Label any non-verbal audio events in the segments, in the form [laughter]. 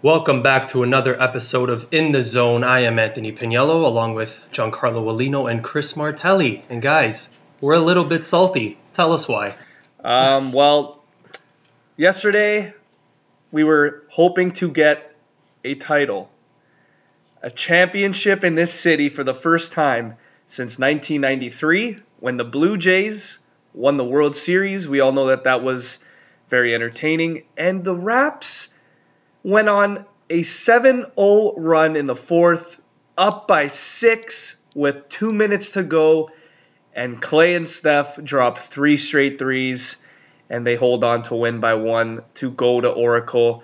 Welcome back to another episode of In the Zone. I am Anthony Pagniello along with Giancarlo Aulino and Chris Martelli. And guys, we're a little bit salty. Tell us why. Um, well, yesterday we were hoping to get a title, a championship in this city for the first time since 1993 when the Blue Jays won the World Series. We all know that that was very entertaining. And the Raps went on a 7 0 run in the fourth, up by six with two minutes to go. And Klay and Steph drop three straight threes, and they hold on to win by one to go to Oracle.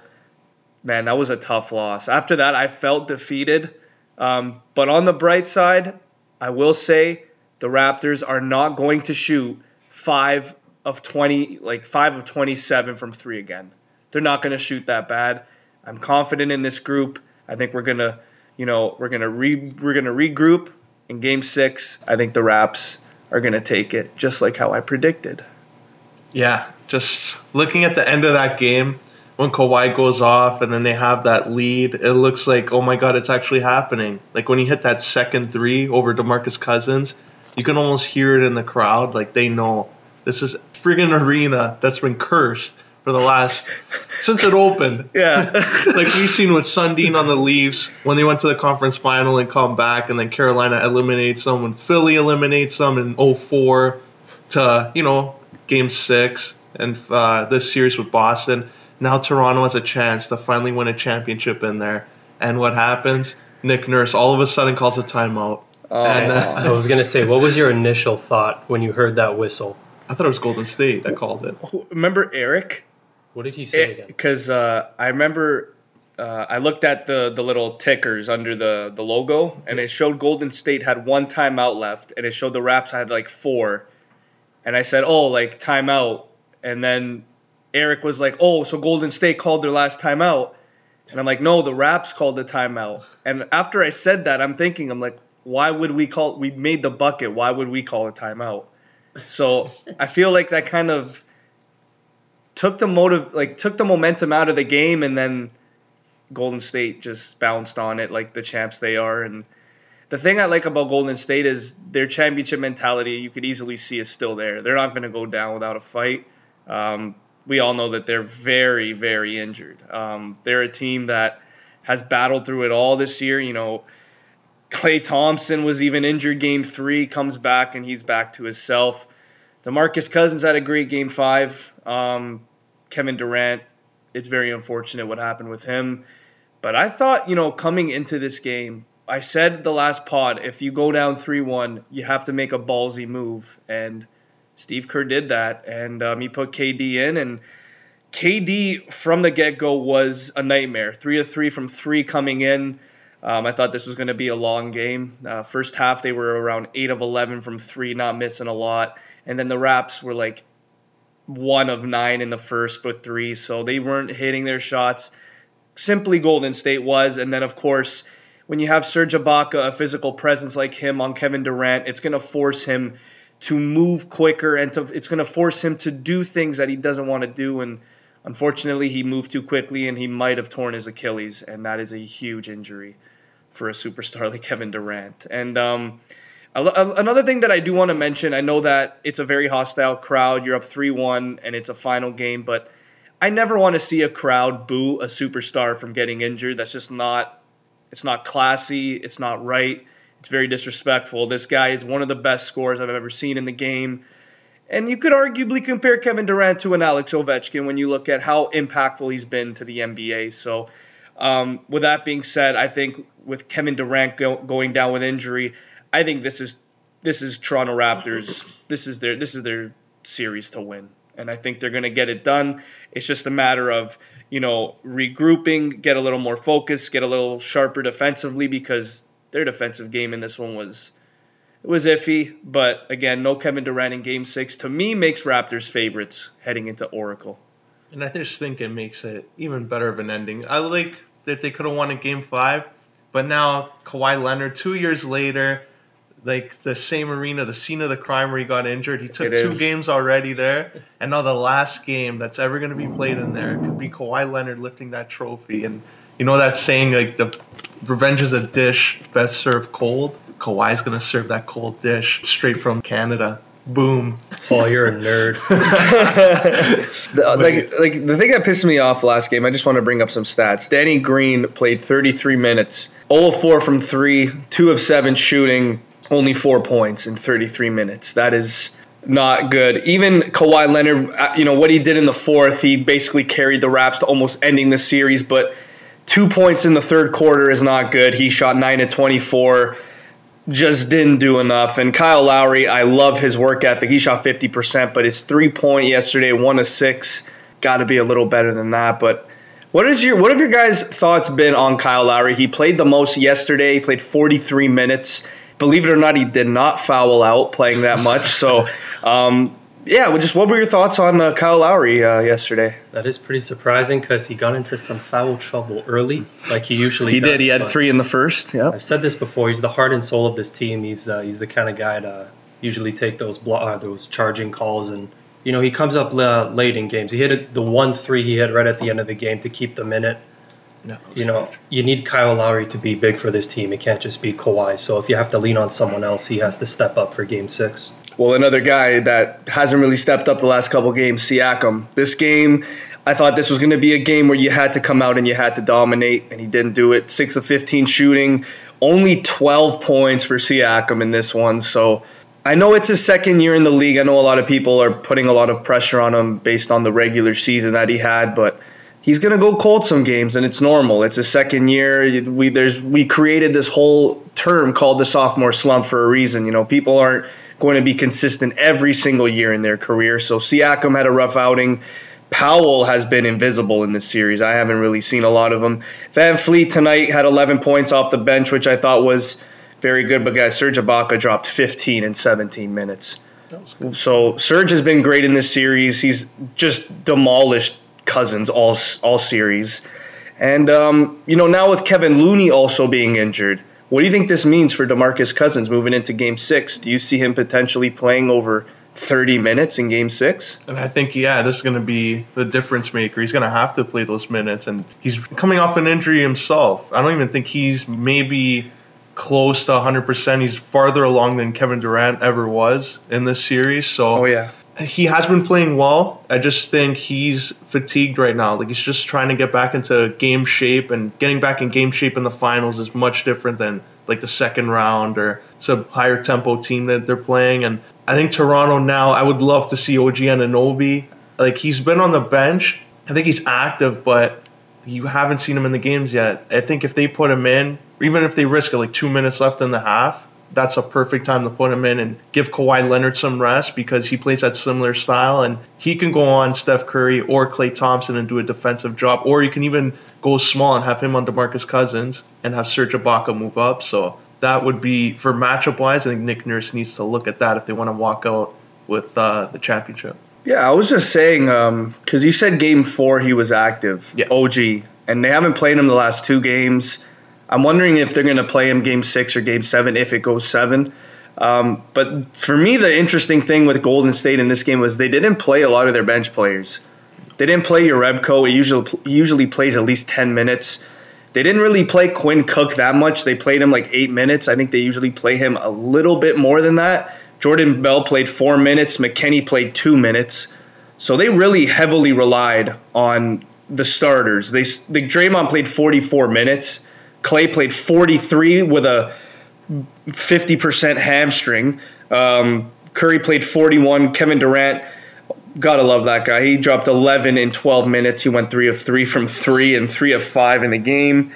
Man, that was a tough loss. After that, I felt defeated. Um, but on the bright side, I will say the Raptors are not going to shoot five of 20, like five of 27 from three again. They're not going to shoot that bad. I'm confident in this group. I think we're gonna, you know, we're gonna re we're gonna regroup in Game Six. I think the Raps are gonna take it, just like how I predicted. Yeah, just looking at the end of that game when Kawhi goes off and then they have that lead, it looks like oh my god, it's actually happening. Like when he hit that second three over DeMarcus Cousins, you can almost hear it in the crowd. Like they know this is friggin' arena that's been cursed for the last since it opened. [laughs] Yeah. [laughs] like we've seen with Sundin on the Leafs when they went to the conference final and come back, and then Carolina eliminates them, and Philly eliminates them in 04 to you know Game Six, and uh, this series with Boston. Now Toronto has a chance to finally win a championship in there, and what happens? Nick Nurse all of a sudden calls a timeout. Oh, And, uh, I was going to say, what was your initial thought when you heard that whistle? I thought it was Golden State that called it. remember Eric? What did he say again? Because uh, I remember uh, I looked at the the little tickers under the the logo, and it showed Golden State had one timeout left, and it showed the Raps had like four, and I said, oh, like timeout, and then Eric was like, oh, so Golden State called their last timeout, and I'm like, no, the Raps called the timeout, and after I said that, I'm thinking, I'm like, why would we call? We made the bucket. Why would we call a timeout? So I feel like that kind of took the motive like took the momentum out of the game and then Golden State just bounced on it like the champs they are and the thing I like about Golden State is their championship mentality you could easily see is still there. They're not going to go down without a fight. Um, we all know that they're very very injured. Um, they're a team that has battled through it all this year, you know, Klay Thompson was even injured game 3, comes back and he's back to himself. DeMarcus Cousins had a great game five. Um, Kevin Durant, it's very unfortunate what happened with him. But I thought, you know, coming into this game, I said the last pod, if you go down 3 1, you have to make a ballsy move. And Steve Kerr did that. And um, he put KD in. And KD from the get go was a nightmare. 3 of 3 from 3 coming in. Um, I thought this was going to be a long game. Uh, first half, they were around 8 of 11 from 3, not missing a lot and then the Raps were like one of nine in the first, but three, so they weren't hitting their shots. Simply Golden State was, and then of course, when you have Serge Ibaka, a physical presence like him on Kevin Durant, it's going to force him to move quicker and to, it's going to force him to do things that he doesn't want to do. And unfortunately, he moved too quickly and he might have torn his Achilles, and that is a huge injury for a superstar [laughs] like Kevin Durant. And um, Another thing that I do want to mention, I know that it's a very hostile crowd. You're up 3 1 and it's a final game, but I never want to see a crowd boo a superstar from getting injured. That's just not it's not classy, it's not right. It's very disrespectful. This guy is one of the best scorers I've ever seen in the game. And you could arguably compare Kevin Durant to an Alex Ovechkin when you look at how impactful he's been to the NBA. So, um, with that being said, I think with Kevin Durant go, going down with injury, I think this is this is Toronto Raptors. This is their this is their series to win, and I think they're going to get it done. It's just a matter of you know regrouping, get a little more focus, get a little sharper defensively because their defensive game in this one was it was iffy. But again, no Kevin Durant in Game Six to me makes Raptors favorites heading into Oracle. And I just think it makes it even better of an ending. I like that they could have won in Game Five, but now Kawhi Leonard, two years later like the same arena, the scene of the crime where he got injured. He took It two is. games already there, and now the last game that's ever going to be played in there could be Kawhi Leonard lifting that trophy. And you know that saying like the revenge is a dish best served cold. Kawhi's going to serve that cold dish straight from Canada. Boom. Oh, you're a nerd. [laughs] The- uh, like, like the thing that pissed me off last game, I just want to bring up some stats. Danny Green played 33 minutes, 0 of 4 from 3, 2 of 7 shooting, only 4 points in 33 minutes. That is not good. Even Kawhi Leonard, uh, you know, what he did in the fourth, he basically carried the Raps to almost ending the series, but two points in the third quarter is not good. He shot 9 of 24 just didn't do enough. And Kyle Lowry, I love his work ethic. He shot 50%, but his three point yesterday, one of six, got to be a little better than that. But what is your what have your guys' thoughts been on Kyle Lowry? He played the most yesterday. He played 43 minutes. Believe it or not, he did not foul out playing that much. So, [laughs] um, yeah, well, just what were your thoughts on uh, Kyle Lowry uh, yesterday? That is pretty surprising because he got into some foul trouble early, like he usually He does, did. He had three in the first. Yep. I've said this before. He's the heart and soul of this team. He's uh, he's the kind of guy to usually take those blo- uh, those charging calls, and you know he comes up uh, late in games. He hit it, the one three he hit right at the end of the game to keep them in it. No. You know, you need Kyle Lowry to be big for this team. It can't just be Kawhi. So if you have to lean on someone else, he has to step up for Game Six. Well, another guy that hasn't really stepped up the last couple games, Siakam. This game, I thought this was going to be a game where you had to come out and you had to dominate, and he didn't do it. Six of 15 shooting, only 12 points for Siakam in this one. So I know it's his second year in the league. I know a lot of people are putting a lot of pressure on him based on the regular season that he had, but he's going to go cold some games, and it's normal. It's his second year. We there's we created this whole term called the sophomore slump for a reason. You know, people aren't going to be consistent every single year in their career. So Siakam had a rough outing. Powell has been invisible in this series. I haven't really seen a lot of him. VanVleet tonight had 11 points off the bench, which I thought was very good. But guys, Serge Ibaka dropped 15 in 17 minutes. So Serge has been great in this series. He's just demolished Cousins all all series, and um, you know now with Kevin Looney also being injured, what do you think this means for Demarcus Cousins moving into Game Six? Do you see him potentially playing over 30 minutes in Game Six? And I think, yeah, this is going to be the difference maker. He's going to have to play those minutes, and he's coming off an injury himself. I don't even think he's maybe close to 100%. He's farther along than Kevin Durant ever was in this series. So Oh yeah, he has been playing well. I just think he's fatigued right now. Like he's just trying to get back into game shape, and getting back in game shape in the finals is much different than like the second round or some higher tempo team that they're playing. And I think Toronto now, I would love to see OG Anunoby. Like he's been on the bench. I think he's active, but you haven't seen him in the games yet. I think if they put him in, even if they risk it like two minutes left in the half, that's a perfect time to put him in and give Kawhi Leonard some rest because he plays that similar style and he can go on Steph Curry or Klay Thompson and do a defensive job, or you can even go small and have him on DeMarcus Cousins and have Serge Ibaka move up. So that would be for matchup wise. I think Nick Nurse needs to look at that if they want to walk out with uh, the championship. yeah. I was just saying because you said Game Four he was active, Yeah. OG, and they haven't played him the last two games. I'm wondering if they're going to play him Game Six or Game Seven if it goes seven. Um, but for me, the interesting thing with Golden State in this game was they didn't play a lot of their bench players. They didn't play Jerebko. He usually usually plays at least ten minutes. They didn't really play Quinn Cook that much. They played him like eight minutes. I think they usually play him a little bit more than that. Jordan Bell played four minutes. McKinnie played two minutes. So they really heavily relied on the starters. They, the Draymond played 44 minutes. Klay played 43 with a 50% hamstring. Um, Curry played 41. Kevin Durant, gotta love that guy. He dropped 11 in 12 minutes. He went three of three from three and three of five in the game.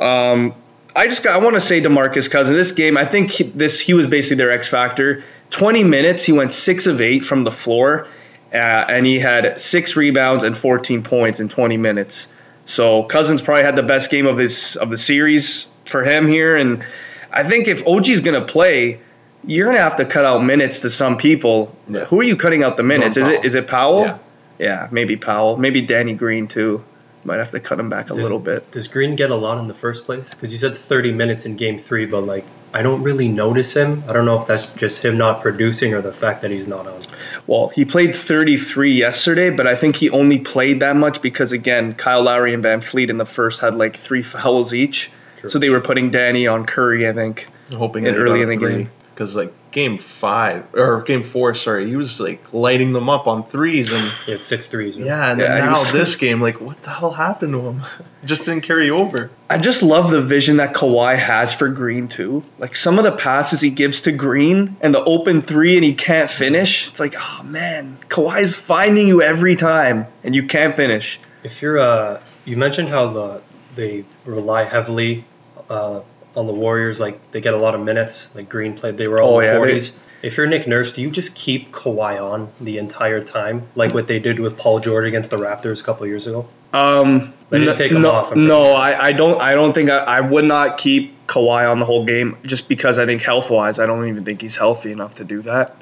Um, I just got, I want to say Demarcus Cousins. In this game, I think he, this he was basically their X factor. 20 minutes, he went six of eight from the floor, uh, and he had six rebounds and 14 points in 20 minutes. So Cousins probably had the best game of his of the series for him here, and I think if OG's gonna play, you're gonna have to cut out minutes to some people. Yeah. Who are you cutting out the minutes? Is it Powell. it Powell? Yeah. Yeah, maybe Powell, maybe Danny Green too. Might have to cut him back a Does- little bit. Does Green get a lot in the first place? Because you said 30 minutes in Game Three, but like I don't really notice him. I don't know if that's just him not producing or the fact that he's not on. Well, he played 33 yesterday, but I think he only played that much because again, Kyle Lowry and VanVleet in the first had like three fouls each, True. so they were putting Danny on Curry. I think. hoping in early in the three. game. Because like game five or game four, sorry, he was like lighting them up on threes, and He had six threes. right? yeah, and Yeah, then now was- this game, like what the hell happened to him? [laughs] Just didn't carry over. I just love the vision that Kawhi has for Green too. Like some of the passes he gives to Green and the open three and he can't finish. It's like, oh man, Kawhi's finding you every time and you can't finish. If you're uh, you mentioned how the they rely heavily uh, on the Warriors, like they get a lot of minutes. Like Green played, they were all Oh, in the forties. If you're Nick Nurse, do you just keep Kawhi on the entire time, like what they did with Paul George against the Raptors a couple years ago? Um, They didn't n- take him no, off, no, sure. I, I don't. I don't think I, I would not keep Kawhi on the whole game just because I think health wise, I don't even think he's healthy enough to do that.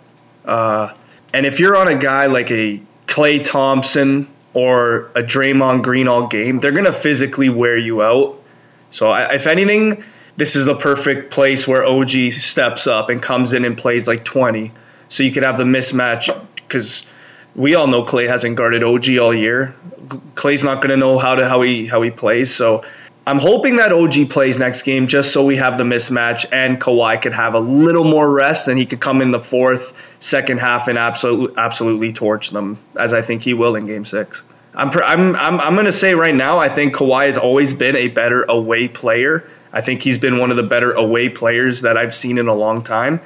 Uh, and if you're on a guy like a Klay Thompson or a Draymond Green all game, they're gonna physically wear you out. So I, if anything, this is the perfect place where OG steps up and comes in and plays like 20, so you could have the mismatch because we all know Klay hasn't guarded OG all year. Klay's not going to know how to how he how he plays. So I'm hoping that OG plays next game just so we have the mismatch and Kawhi could have a little more rest and he could come in the fourth, second half and absolutely absolutely torch them as I think he will in Game Six. I'm I'm I'm, I'm going to say right now I think Kawhi has always been a better away player. I think he's been one of the better away players that I've seen in a long time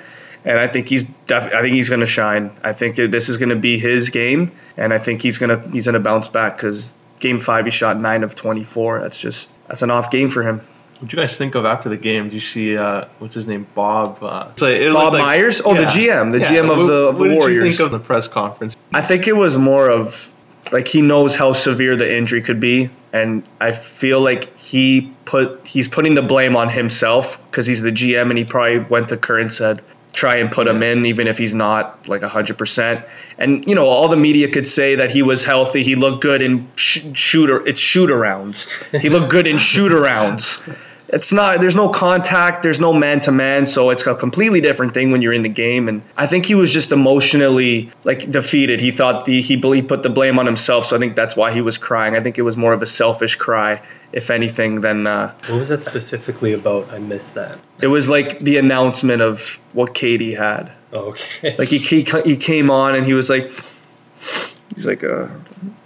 and I think he's def- I think he's going to shine. I think this is going to be his game, and I think he's going to he's going to bounce back because game five he shot nine of twenty four. That's just that's an off game for him. What do you guys think of after the game? Do you see uh, what's his name, Bob? Uh, it Bob like- Myers? Oh, the GM, the Yeah. GM of What- the, of what the did Warriors. you think of the press conference? I think it was more of like he knows how severe the injury could be, and I feel like he put he's putting the blame on himself because he's the GM, and he probably went to Kerr and said try and put him in even if he's not like 100% and you know all the media could say that he was healthy he looked good in sh- shooter it's shoot arounds he looked good in [laughs] shoot arounds it's not there's no contact there's no man to man so it's a completely different thing when you're in the game and i think he was just emotionally like defeated he thought the he, he put the blame on himself so i think that's why he was crying i think it was more of a selfish cry if anything than uh, What was that specifically about? I missed that. it was like the announcement of what katie had Oh, okay. like he, he he came on and he was like he's like uh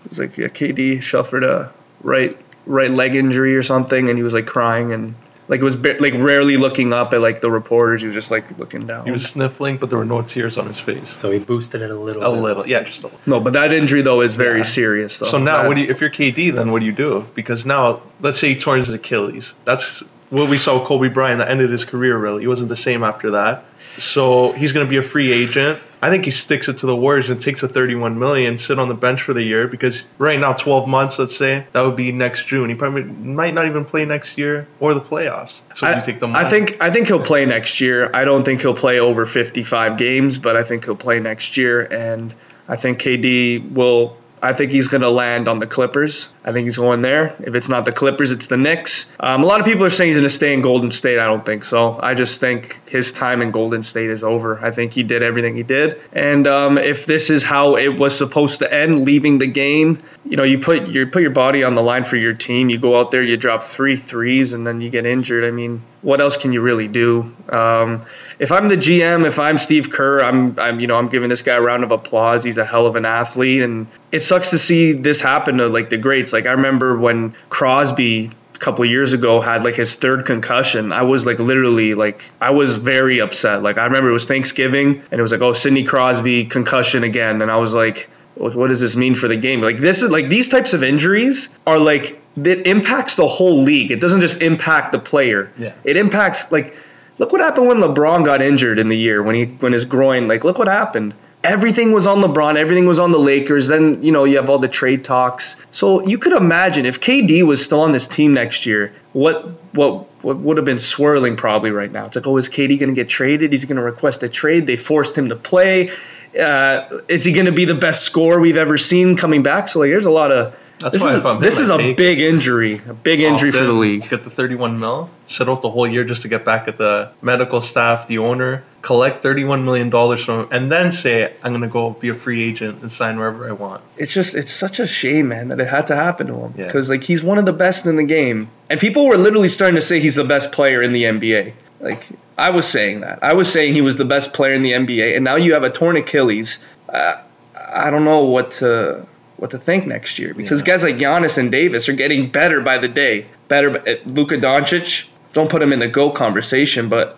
he's like yeah KD suffered a right right leg injury or something and he was like crying and like it was ba- like rarely looking up at like the reporters he was just like looking down He was sniffling, but there were no tears on his face. so he boosted it a little. A bit. little, yeah, just a little. no but that injury though is very Yeah. serious though So now, That- what do you, if you're KD, then what do you do? Because now, let's say he tore his Achilles. That's what we saw with Kobe Bryant. That ended his career. Really, he wasn't the same after that. So he's going to be a free agent. I think he sticks it to the Warriors and takes a 31 million, sit on the bench for the year because right now, 12 months, let's say that would be next June. He probably might not even play next year or the playoffs. So I, you take the I think I think he'll play next year. I don't think he'll play over 55 games, but I think he'll play next year, and I think KD will. I think he's going to land on the Clippers. I think he's going there. If it's not the Clippers, it's the Knicks. Um, a lot of people are saying he's going to stay in Golden State. I don't think so. I just think his time in Golden State is over. I think he did everything he did, and um, if this is how it was supposed to end, leaving the game, you know, you put you put your body on the line for your team. You go out there, you drop three threes, and then you get injured. I mean, what else can you really do? Um, if I'm the GM, if I'm Steve Kerr, I'm, I'm, you know, I'm giving this guy a round of applause. He's a hell of an athlete, and it sucks to see this happen to like the greats. Like I remember when Crosby a couple years ago had like his third concussion. I was like literally like I was very upset. Like I remember it was Thanksgiving, and it was like, oh, Sidney Crosby concussion again, and I was like. What does this mean for the game? Like this is like these types of injuries are like it impacts the whole league. It doesn't just impact the player. Yeah. It impacts like look what happened when LeBron got injured in the year when he when his groin like look what happened. Everything was on LeBron, everything was on the Lakers. Then, you know, you have all the trade talks. So you could imagine if KD was still on this team next year, what what what would have been swirling probably right now. It's like, oh, is KD going to get traded? He's going to request a trade. They forced him to play. Uh, is he going to be the best scorer we've ever seen coming back? So like, there's a lot of That's This why is, I'm this is a take- big injury, a big injury for the league. Get the 31 mil, sit out the whole year just to get back at the medical staff, the owner, collect 31 million dollars from him, and then say I'm gonna go be a free agent and sign wherever I want. It's just it's such a shame, man, that it had to happen to him Yeah. because like he's one of the best in the game, and people were literally starting to say he's the best player in the NBA. Like I was saying that, I was saying he was the best player in the NBA, and now you have a torn Achilles. Uh, I don't know what to what to think next year because Yeah. guys like Giannis and Davis are getting better by the day. Better, but Luka Doncic, don't put him in the go conversation, but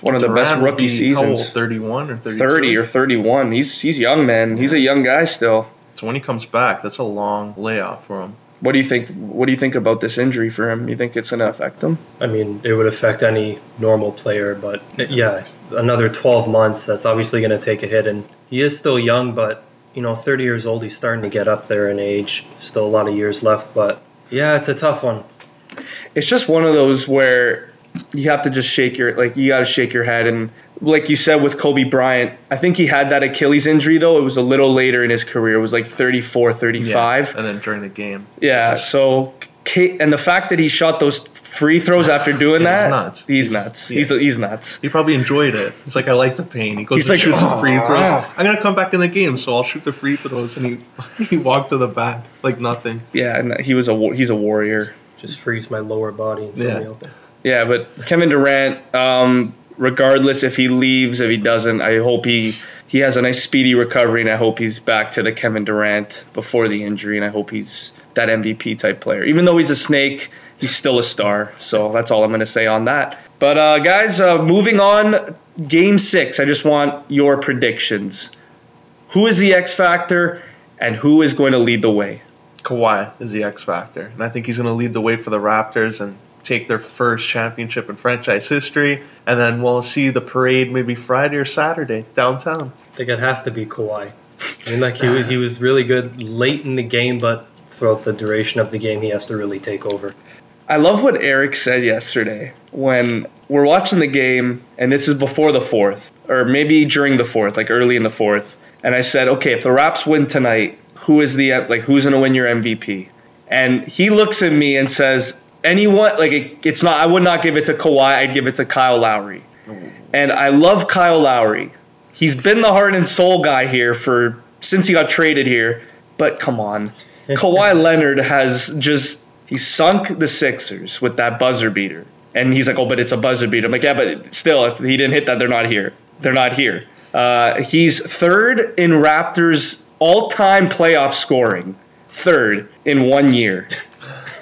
one of the best Durant would rookie be, old, seasons. 31 or 32? 30 or 31. He's he's young, man. He's a young guy still. So when he comes back, that's a long layoff for him. What do you think? What do you think about this injury for him? You think it's going to affect him? I mean, it would affect any normal player, but yeah, another 12 months, that's obviously going to take a hit. And he is still young, but, you know, 30 years old, he's starting to get up there in age. Still a lot of years left, but yeah, it's a tough one. It's just one of those where you have to just shake your like you got to shake your head and like you said with Kobe Bryant, I think he had that Achilles injury though. It was a little later in his career. It was like 34, 35. And then during the game. Yeah. So and the fact that he shot those free throws after [sighs] doing Yeah, he's that, nuts. he's nuts. He's he's nuts. He probably enjoyed it. It's like I like the pain. He goes He's to like, shoot some free "Oh, throws. wow." I'm gonna come back in the game, so I'll shoot the free throws. And he [laughs] he walked to the back like nothing. Yeah, and he was a he's a warrior. Just freeze my lower body and throw Yeah. me out there. Yeah, but Kevin Durant, um, regardless if he leaves, if he doesn't, I hope he he has a nice speedy recovery, and I hope he's back to the Kevin Durant before the injury, and I hope he's that MVP type player. Even though he's a snake, he's still a star. So that's all I'm going to say on that. But uh, guys, uh, moving on, Game Six. I just want your predictions. Who is the X factor, and who is going to lead the way? Kawhi is the X factor, and I think he's gonna lead the way for the Raptors and take their first championship in franchise history. And then we'll see the parade maybe Friday or Saturday downtown. I think it has to be Kawhi. I mean, like he was, he was really good late in the game, but throughout the duration of the game, he has to really take over. I love what Eric said yesterday when we're watching the game, and this is before the fourth, or maybe during the fourth, like early in the fourth. And I said, okay, if the Raps win tonight, who is the like who's gonna win your MVP? And he looks at me and says, anyone like it, it's not. I would not give it to Kawhi. I'd give it to Kyle Lowry. And I love Kyle Lowry. He's been the heart and soul guy here for since he got traded here. But come on, [laughs] Kawhi Leonard has just he sunk the Sixers with that buzzer beater. And he's like, oh, but it's a buzzer beater. I'm like, yeah, but still, if he didn't hit that, they're not here. They're not here. Uh, he's third in Raptors all-time playoff scoring. Third in one year.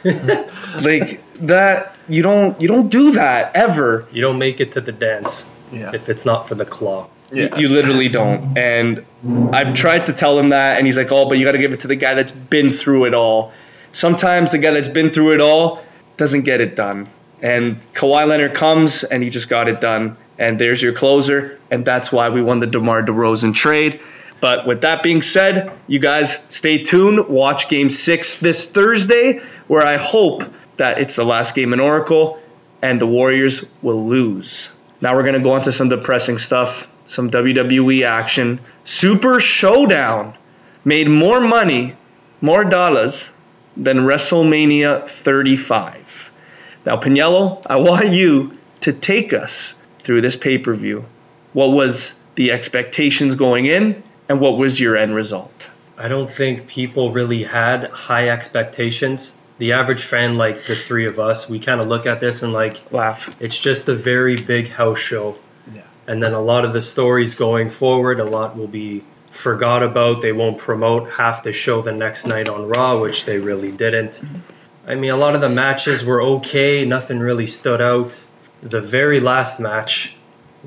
[laughs] like that, you don't you don't do that ever. You don't make it to the dance Yeah. if it's not for the claw. You, you literally don't. And I've tried to tell him that, and he's like, "Oh, but you got to give it to the guy that's been through it all." Sometimes the guy that's been through it all doesn't get it done. And Kawhi Leonard comes, and he just got it done. And there's your closer, and that's why we won the DeMar DeRozan trade. But with that being said, you guys stay tuned. Watch Game Six this Thursday, where I hope that it's the last game in Oracle, and the Warriors will lose. Now we're gonna go on to some depressing stuff, some WWE action. Super Showdown made more money, more dollars than WrestleMania 35. Now, Pagniello, I want you to take us through this pay per view. What was the expectations going in, and what was your end result? I don't think people really had high expectations. The average fan, like the three of us, we kind of look at this and like Laugh. it's just a very big house show. Yeah. And then a lot of the stories going forward, a lot will be forgot about. They won't promote half the show the next night on Raw, which they really didn't. I mean, a lot of the matches were okay. Nothing really stood out. The very last match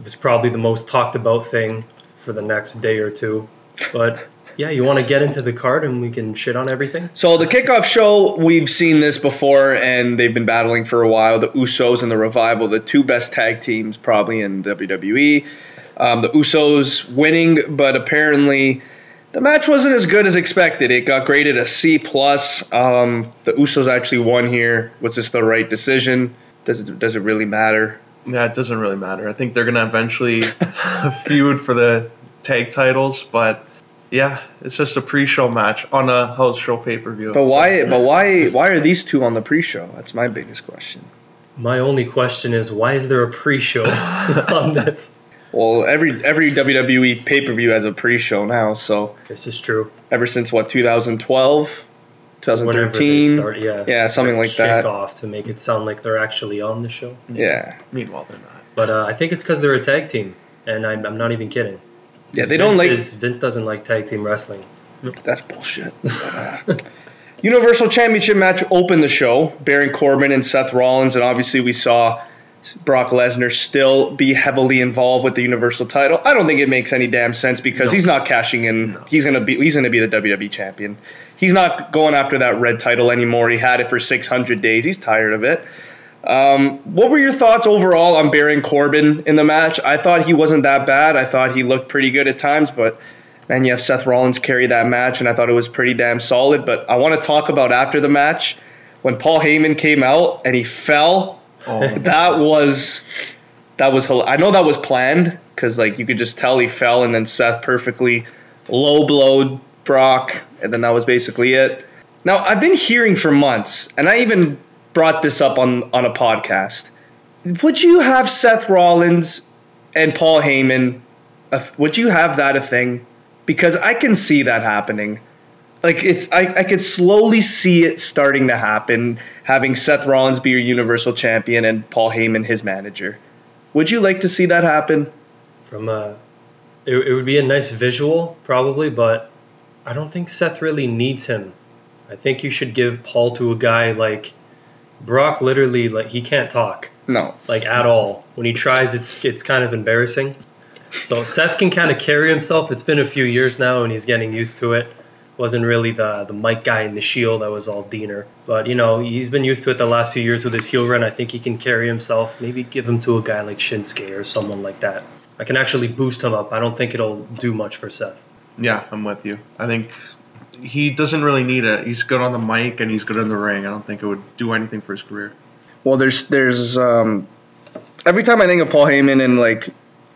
was probably the most talked about thing for the next day or two. But yeah, you want to get into the card and we can shit on everything? So the kickoff show, we've seen this before, and they've been battling for a while. The Usos and the Revival, the two best tag teams probably in WWE. Um, the Usos winning, but apparently the match wasn't as good as expected. It got graded a C plus. Um, the Usos actually won here. Was this the right decision? Does it does it really matter? Yeah, it doesn't really matter. I think they're gonna eventually [laughs] feud for the tag titles, but Yeah, it's just a pre-show match on a house show pay-per-view. But So- why? But why? Why are these two on the pre-show? That's my biggest question. My only question is why is there a pre-show [laughs] on this? Well, every every WWE pay-per-view has a pre-show now. So This is true. ever since what 2012, 2013, start, yeah, Yeah, something like that. Kickoff to make it sound like they're actually on the show. yeah, Meanwhile, they're not. But uh, I think it's because they're a tag team, and I'm, I'm not even kidding. Yeah, they don't like. is- Vince doesn't like tag team wrestling. That's bullshit. [laughs] Universal Championship match opened the show. Baron Corbin and Seth Rollins, and obviously we saw Brock Lesnar still be heavily involved with the Universal title. I don't think it makes any damn sense because No. he's not cashing in. He's gonna be he's gonna be the WWE champion. He's not going after that red title anymore. He had it for 600 days. He's tired of it. Um, what were your thoughts overall on Baron Corbin in the match? I thought he wasn't that bad. I thought he looked pretty good at times, but man, you have Seth Rollins carry that match, and I thought it was pretty damn solid. But I want to talk about after the match when Paul Heyman came out and he fell. Oh, [laughs] That was that was I know that was planned because like you could just tell he fell, and then Seth perfectly low blowed Brock, and then that was basically it. Now I've been hearing for months, and I even brought this up on on a podcast. Would you have Seth Rollins and Paul Heyman? A, would you have that a thing? Because I can see that happening. Like it's, I, I could slowly see it starting to happen. Having Seth Rollins be your Universal Champion and Paul Heyman his manager. Would you like to see that happen? From uh, it, it would be a nice visual probably, but I don't think Seth really needs him. I think you should give Paul to a guy like Brock. Literally, like he can't talk No. like at all. When he tries, it's it's kind of embarrassing. So Seth can kind of carry himself. It's been a few years now, and he's getting used to it. Wasn't really the the mic guy in the Shield. That was all Diener. But you know, he's been used to it the last few years with his heel run. I think he can carry himself. Maybe give him to a guy like Shinsuke or someone like that. I can actually boost him up. I don't think it'll do much for Seth. yeah, I'm with you. I think he doesn't really need it. He's good on the mic and he's good in the ring. I don't think it would do anything for his career. Well, there's there's um, every time I think of Paul Heyman and like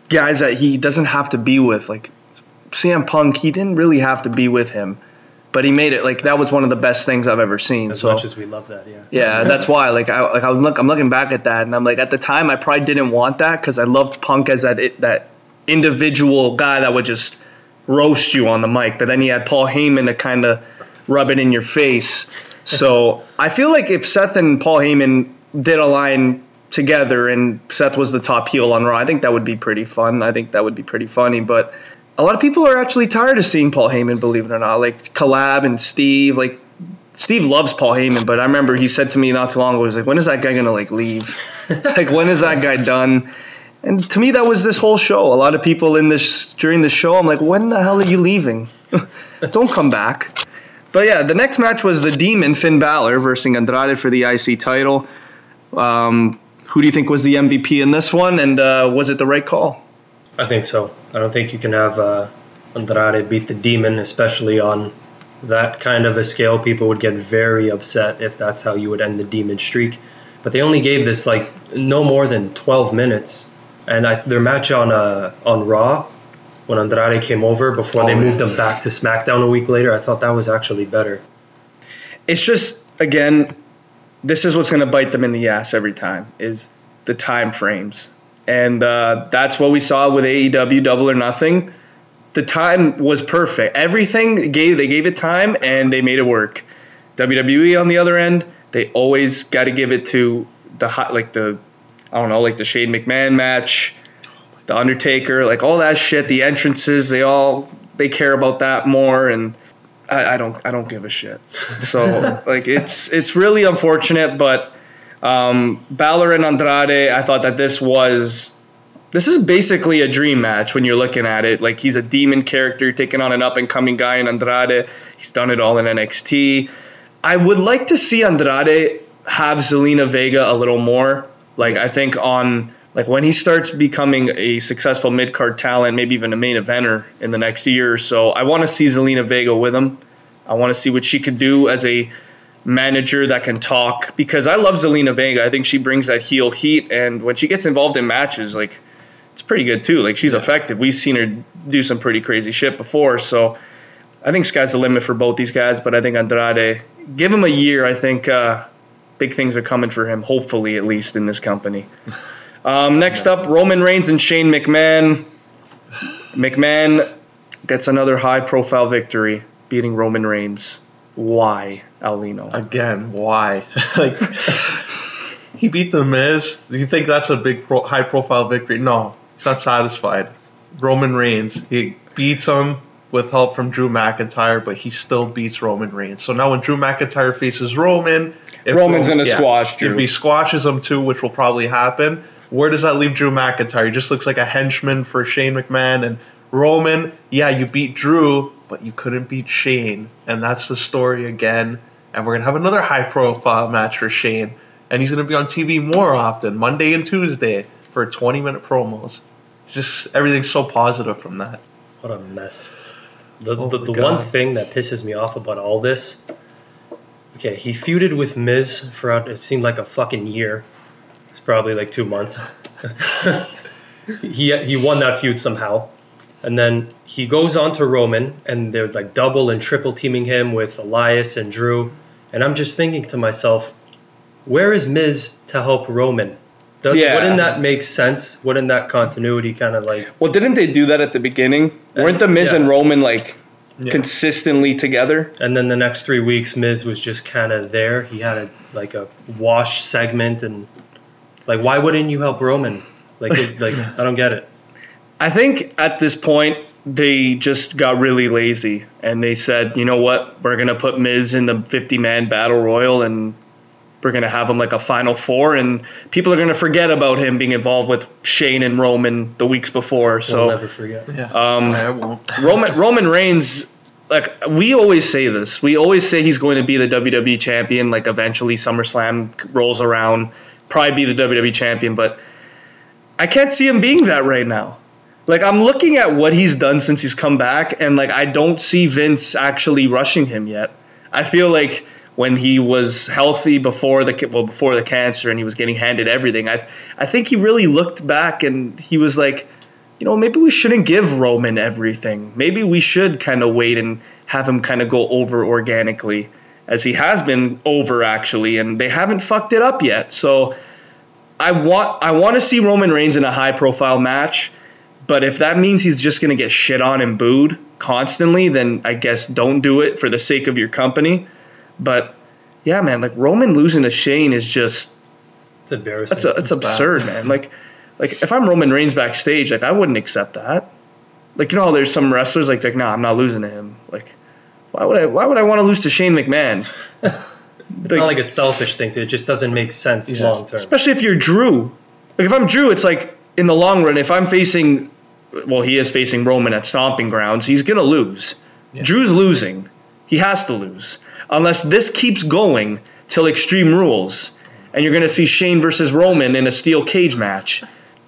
guys that he doesn't have to be with, like CM Punk, he didn't really have to be with him, but he made it like that was one of the best things I've ever seen. As so much as we love that, yeah. yeah, that's why like I like I'm look I'm looking back at that and I'm like at the time I probably didn't want that because I loved Punk as that it, that individual guy that would just roast you on the mic, but then he had Paul Heyman to kind of rub it in your face. So [laughs] I feel like if Seth and Paul Heyman did a line together and Seth was the top heel on Raw, I think that would be pretty fun. I think that would be pretty funny, but. A lot of people are actually tired of seeing Paul Heyman, believe it or not. Like Collab and Steve, like Steve loves Paul Heyman, but I remember he said to me not too long ago, he was like, when is that guy gonna like leave? [laughs] like when is that guy done? And to me, that was this whole show. A lot of people in this during the show, I'm like, when the hell are you leaving? [laughs] Don't come back. But yeah, the next match was the Demon Finn Balor versus Andrade for the IC title. Um, who do you think was the MVP in this one, and uh, was it the right call? I think so. I don't think you can have uh, Andrade beat the Demon, especially on that kind of a scale. People would get very upset if that's how you would end the Demon streak. But they only gave this like no more than 12 minutes, and I, their match on uh, on Raw when Andrade came over before Oh, they moved him back to SmackDown a week later, I thought that was actually better. it's just again this is what's going to bite them in the ass every time is the time frames. And uh, that's what we saw with aew double or nothing. The time was perfect. Everything gave they gave it time and they made it work. Wwe on the other end they always got to give it to the hot like the i don't know like the shane mcmahon match the undertaker like all that shit the entrances they all they care about that more and I, I don't I don't give a shit. So [laughs] like it's it's really unfortunate, but um, Balor and Andrade, I thought that this was this is basically a dream match when you're looking at it. Like he's a demon character taking on an up and coming guy in Andrade. He's done it all in NXT. I would like to see Andrade have Zelina Vega a little more. Like I think on like when he starts becoming a successful mid card talent, maybe even a main eventer in the next year or so, I want to see Zelina Vega with him. I want to see what she could do as a manager that can talk because I love Zelina Vega. I think she brings that heel heat, and when she gets involved in matches, like it's pretty good too. Like she's effective. We've seen her do some pretty crazy shit before, so I think sky's the limit for both these guys, but I think Andrade, give him a year. I think uh, big things are coming for him. Hopefully, at least in this company. Um, next up, Roman Reigns and Shane McMahon. McMahon gets another high-profile victory, beating Roman Reigns. Why, Aulino? Again, why? [laughs] like he beat the Miz. Do you think that's a big pro- high profile victory? No, he's not satisfied. Roman Reigns, he beats him with help from Drew McIntyre, but he still beats Roman Reigns. So now when Drew McIntyre faces Roman, if Roman's gonna squash Drew. If he squashes him too, which will probably happen, where does that leave Drew McIntyre? He just looks like a henchman for Shane McMahon and Roman. Yeah, you beat Drew, but you couldn't beat Shane, and that's the story again. And we're gonna have another high profile match for Shane, and he's gonna be on TV more often, Monday and Tuesday for 20 minute promos. Just everything's so positive from that. What a mess. The, Oh the, the one thing that pisses me off about all this, okay, he feuded with Miz for it seemed like a fucking year. It's probably like two months. [laughs] he he won that feud somehow, and then he goes on to Roman, and they're like double and triple teaming him with Elias and Drew, and I'm just thinking to myself, where is Miz to help Roman? Does, Yeah. Wouldn't that make sense? Wouldn't that continuity kind of like Well, didn't they do that at the beginning? Uh, Weren't the Miz Yeah. and Roman like Yeah. consistently together? And then the next three weeks, Miz was just kind of there. He had a like a wash segment, and like, why wouldn't you help Roman? Like, it, like [laughs] I don't get it. I think at this point they just got really lazy and they said, you know what, we're gonna put Miz in the 50 man battle royal and we're gonna have him like a final four and people are gonna forget about him being involved with Shane and Roman the weeks before. We'll So never forget. Yeah, Um, I won't. [laughs] Roman Roman Reigns, like we always say this, we always say he's going to be the WWE champion. Like eventually SummerSlam rolls around, probably be the WWE champion, but I can't see him being that right now. Like I'm looking at what he's done since he's come back, and like I don't see Vince actually rushing him yet. I feel like when he was healthy before the well before the cancer and he was getting handed everything, I I think he really looked back and he was like, you know, maybe we shouldn't give Roman everything. Maybe we should kind of wait and have him kind of go over organically, as he has been over actually, and they haven't fucked it up yet. So I want I want to see Roman Reigns in a high profile match, but if that means he's just gonna get shit on and booed constantly, then I guess don't do it for the sake of your company. But yeah, man, like Roman losing to Shane is just It's embarrassing. that's a, it's absurd, man. Like, like if I'm Roman Reigns backstage, like I wouldn't accept that. Like you know, there's some wrestlers like like, nah, I'm not losing to him. Like, why would I? Why would I want to lose to Shane McMahon? [laughs] it's not like a selfish thing. To, it just doesn't make sense Yeah. long term. especially if you're Drew. Like if I'm Drew, it's like in the long run, if I'm facing, well, he is facing Roman at Stomping Grounds, he's gonna lose. Drew's losing. He has to lose unless this keeps going till Extreme Rules, and you're gonna see Shane versus Roman in a steel cage match.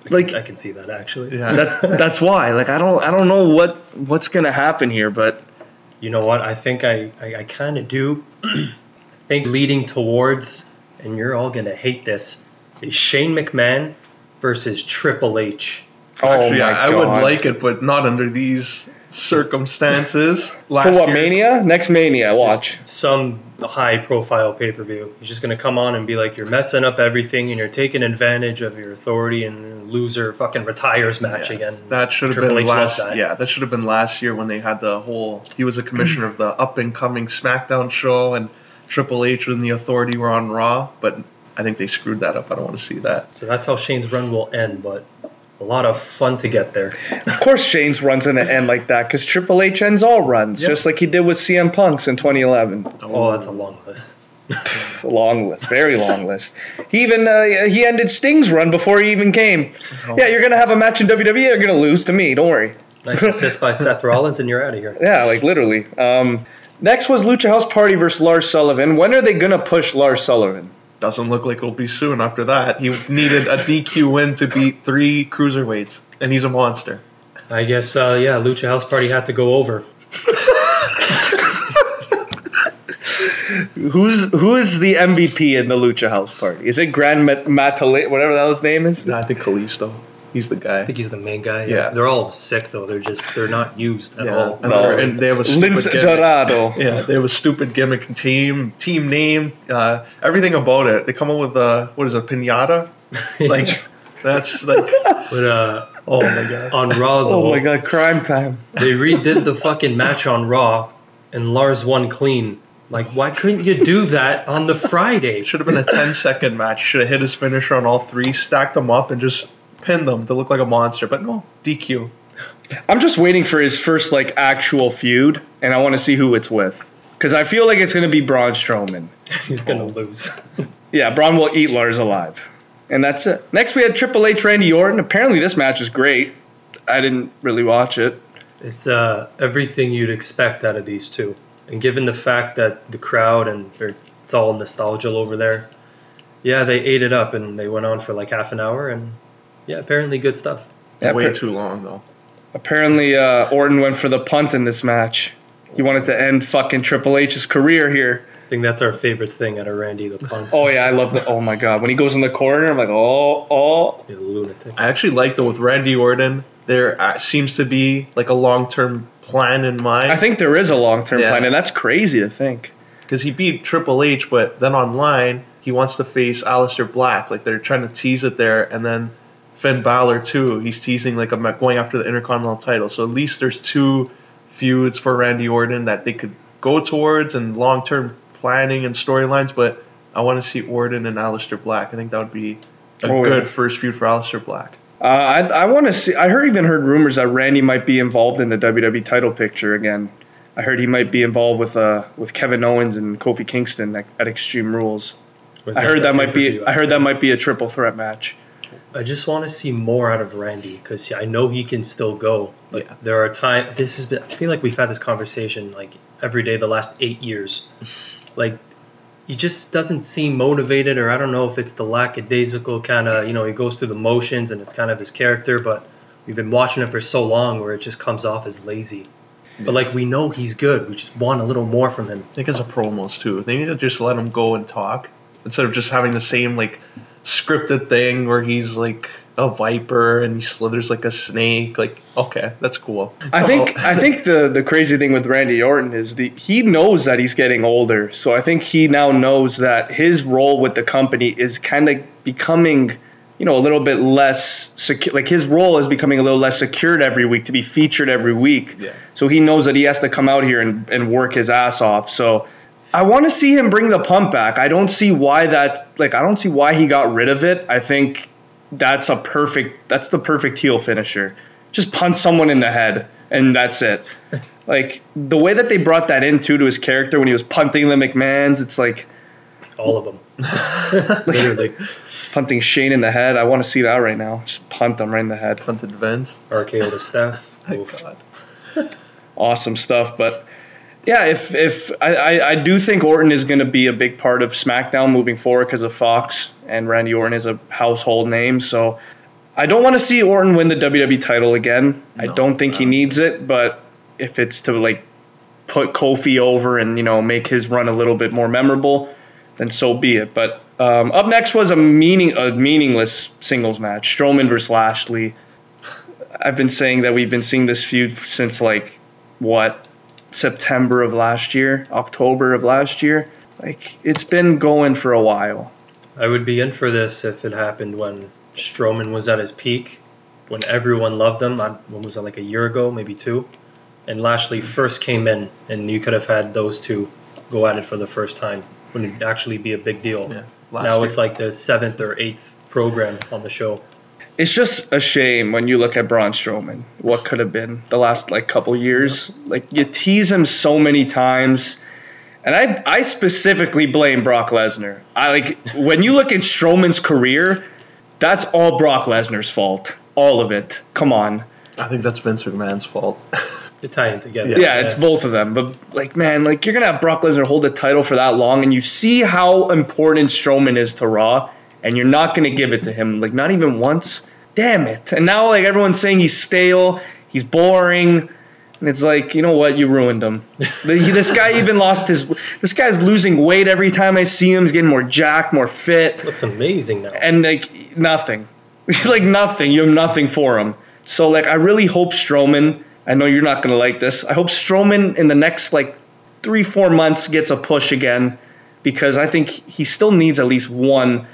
Like I can see that actually. Yeah. that, that's why. Like I don't I don't know what what's gonna happen here, but You know what? I think I, I, I kind of do. I [clears throat] think leading towards, and you're all gonna hate this, is Shane McMahon versus Triple H. Oh Actually, oh I, I would like it, but not under these circumstances. for [laughs] what year, Mania? Next Mania, watch. Some high profile pay per view. He's just gonna come on and be like, you're messing up everything, and you're taking advantage of your authority, and loser fucking retires match Yeah, again. That should have been H last. that. Yeah, that should have been last year when they had the whole. He was a commissioner of the up and coming SmackDown show, and Triple H and the Authority were on Raw. But I think they screwed that up. I don't want to see that. So that's how Shane's run will end, but a lot of fun to get there. Of course, Shane's runs gonna end like that because Triple H ends all runs, Yep. just like he did with CM Punk's in 2011. Oh, that's a long list. [laughs] long list, very long list. He even uh, he ended Sting's run before he even came. Yeah, you're gonna have a match in WWE. You're gonna lose to me. Don't worry. Nice assist by Seth Rollins, and you're out of here. Yeah, like literally. Um, next was Lucha House Party versus Lars Sullivan. When are they gonna push Lars Sullivan? Doesn't look like it'll be soon after that. He needed a DQ win to beat three cruiserweights, and he's a monster. I guess, uh, yeah, Lucha House Party had to go over. [laughs] Who's who is the MVP in the Lucha House Party? Is it Grand Mat- Matale, whatever that his name is? I think Kalisto. He's the guy. I think he's the main guy. Yeah. They're all sick though. They're just they're not used at yeah, all. and, they're- and they have a stupid Lince gimmick. Dorado. Yeah, they have a stupid gimmick team, team name, uh, everything about it. They come up with uh, what is it, pinata? [laughs] Like that's like, [laughs] But uh, oh my god. on Raw though, Oh my god, crime time. they redid the fucking match on Raw, and Lars won clean. Like, why couldn't you do that on the Friday? Should have been a 10 second match. Should have hit his finisher on all three, stacked them up, and just pinned them to look like a monster. But no, DQ. I'm just waiting for his first like actual feud, and I want to see who it's with. Because I feel like it's going to be Braun Strowman. [laughs] He's gonna lose. [laughs] Yeah, Braun will eat Lars alive. And that's it. Next, we had Triple H Randy Orton. Apparently, this match is great. I didn't really watch it. It's uh, everything you'd expect out of these two. And given the fact that the crowd and they're- it's all nostalgia over there, yeah, they ate it up and they went on for like half an hour. And yeah, apparently good stuff. Yeah, Way appar- too long, though. apparently, uh, Orton went for the punt in this match. He wanted to end fucking Triple H's career here. I think that's our favorite thing out of Randy, the punt. Oh yeah, I love the. Oh my god, when he goes in the corner, I'm like, oh, oh. You lunatic. I actually like, though, with Randy Orton, there uh, seems to be like a long term plan in mind. I think there is a long term Yeah. plan, and that's crazy to think. because he beat Triple H, but then online he wants to face Aleister Black. Like they're trying to tease it there, and then Finn Balor too. He's teasing like I'm going after the Intercontinental title. So at least there's two feuds for Randy Orton that they could go towards and long term planning and storylines. But I want to see Orton and Aleister Black. I think that would be a Oh, good yeah. first feud for Aleister Black. Uh, I, I want to see. I heard even heard rumors that Randy might be involved in the WWE title picture again. I heard he might be involved with uh with Kevin Owens and Kofi Kingston at, at Extreme Rules. Was I heard that might be. I heard that might be a triple threat match. I just want to see more out of Randy because I know he can still go. Like Yeah. there are times. This has been. I feel like we've had this conversation like every day the last eight years. [laughs] Like he just doesn't seem motivated, or I don't know if it's the lackadaisical kind of. You know, he goes through the motions and it's kind of his character, but we've been watching it for so long where it just comes off as lazy. But like we know he's good. We just want a little more from him. I think as a promos too. They need to just let him go and talk instead of just having the same like scripted thing where he's like a viper and he slithers like a snake. Like, okay, that's cool. I think Oh. [laughs] I think the the crazy thing with Randy Orton is the he knows that he's getting older, so I think he now knows that his role with the company is kind of becoming, you know, a little bit less secure. Like his role is becoming a little less secured every week to be featured every week. Yeah. So he knows that he has to come out here and, and work his ass off. So I want to see him bring the pump back. I don't see why that like I don't see why he got rid of it. I think that's a perfect that's the perfect heel finisher. Just punch someone in the head and that's it. [laughs] Like the way that they brought that into to his character when he was punting the McMahons, it's like All of them. [laughs] Literally. punting Shane in the head. I want to see that right now. Just punt them right in the head. Punted Vince. RKO to Steph. My Oof. God. awesome stuff. But yeah, if if I, I, I do think Orton is going to be a big part of SmackDown moving forward because of Fox and Randy Orton is a household name. So I don't want to see Orton win the WWE title again. I don't think he needs it, but if it's to like put Kofi over and you know make his run a little bit more memorable, then so be it. But um, up next was a meaning a meaningless singles match: Strowman versus Lashley. I've been saying that we've been seeing this feud since like what September of last year, October of last year. Like it's been going for a while. I would be in for this if it happened when Strowman was at his peak, when everyone loved him. I- When was that, like a year ago, maybe two? And Lashley first came in, and you could have had those two go at it for the first time. Wouldn't actually be a big deal. Yeah. Now year. it's like the seventh or eighth program on the show. It's just a shame when you look at Braun Strowman. What could have been the last like couple years? Like you tease him so many times. And I I specifically blame Brock Lesnar. I like when you look at Strowman's career, that's all Brock Lesnar's fault. All of it. Come on. I think that's Vince McMahon's fault. [laughs] to tie in together. Yeah, it's both of them. But like, man, like you're gonna have Brock Lesnar hold the title for that long, and you see how important Strowman is to Raw, and you're not gonna give it to him, like not even once. Damn it! And now like everyone's saying he's stale, he's boring, and it's like, you know what? You ruined him. This guy [laughs] even lost his. This guy's losing weight every time I see him. He's getting more jacked, more fit, looks amazing now. and like nothing. [laughs] like nothing. You have nothing for him. So like I really hope Strowman. I know you're not gonna like this. I hope Strowman in the next like three four months gets a push again because I think he still needs at least one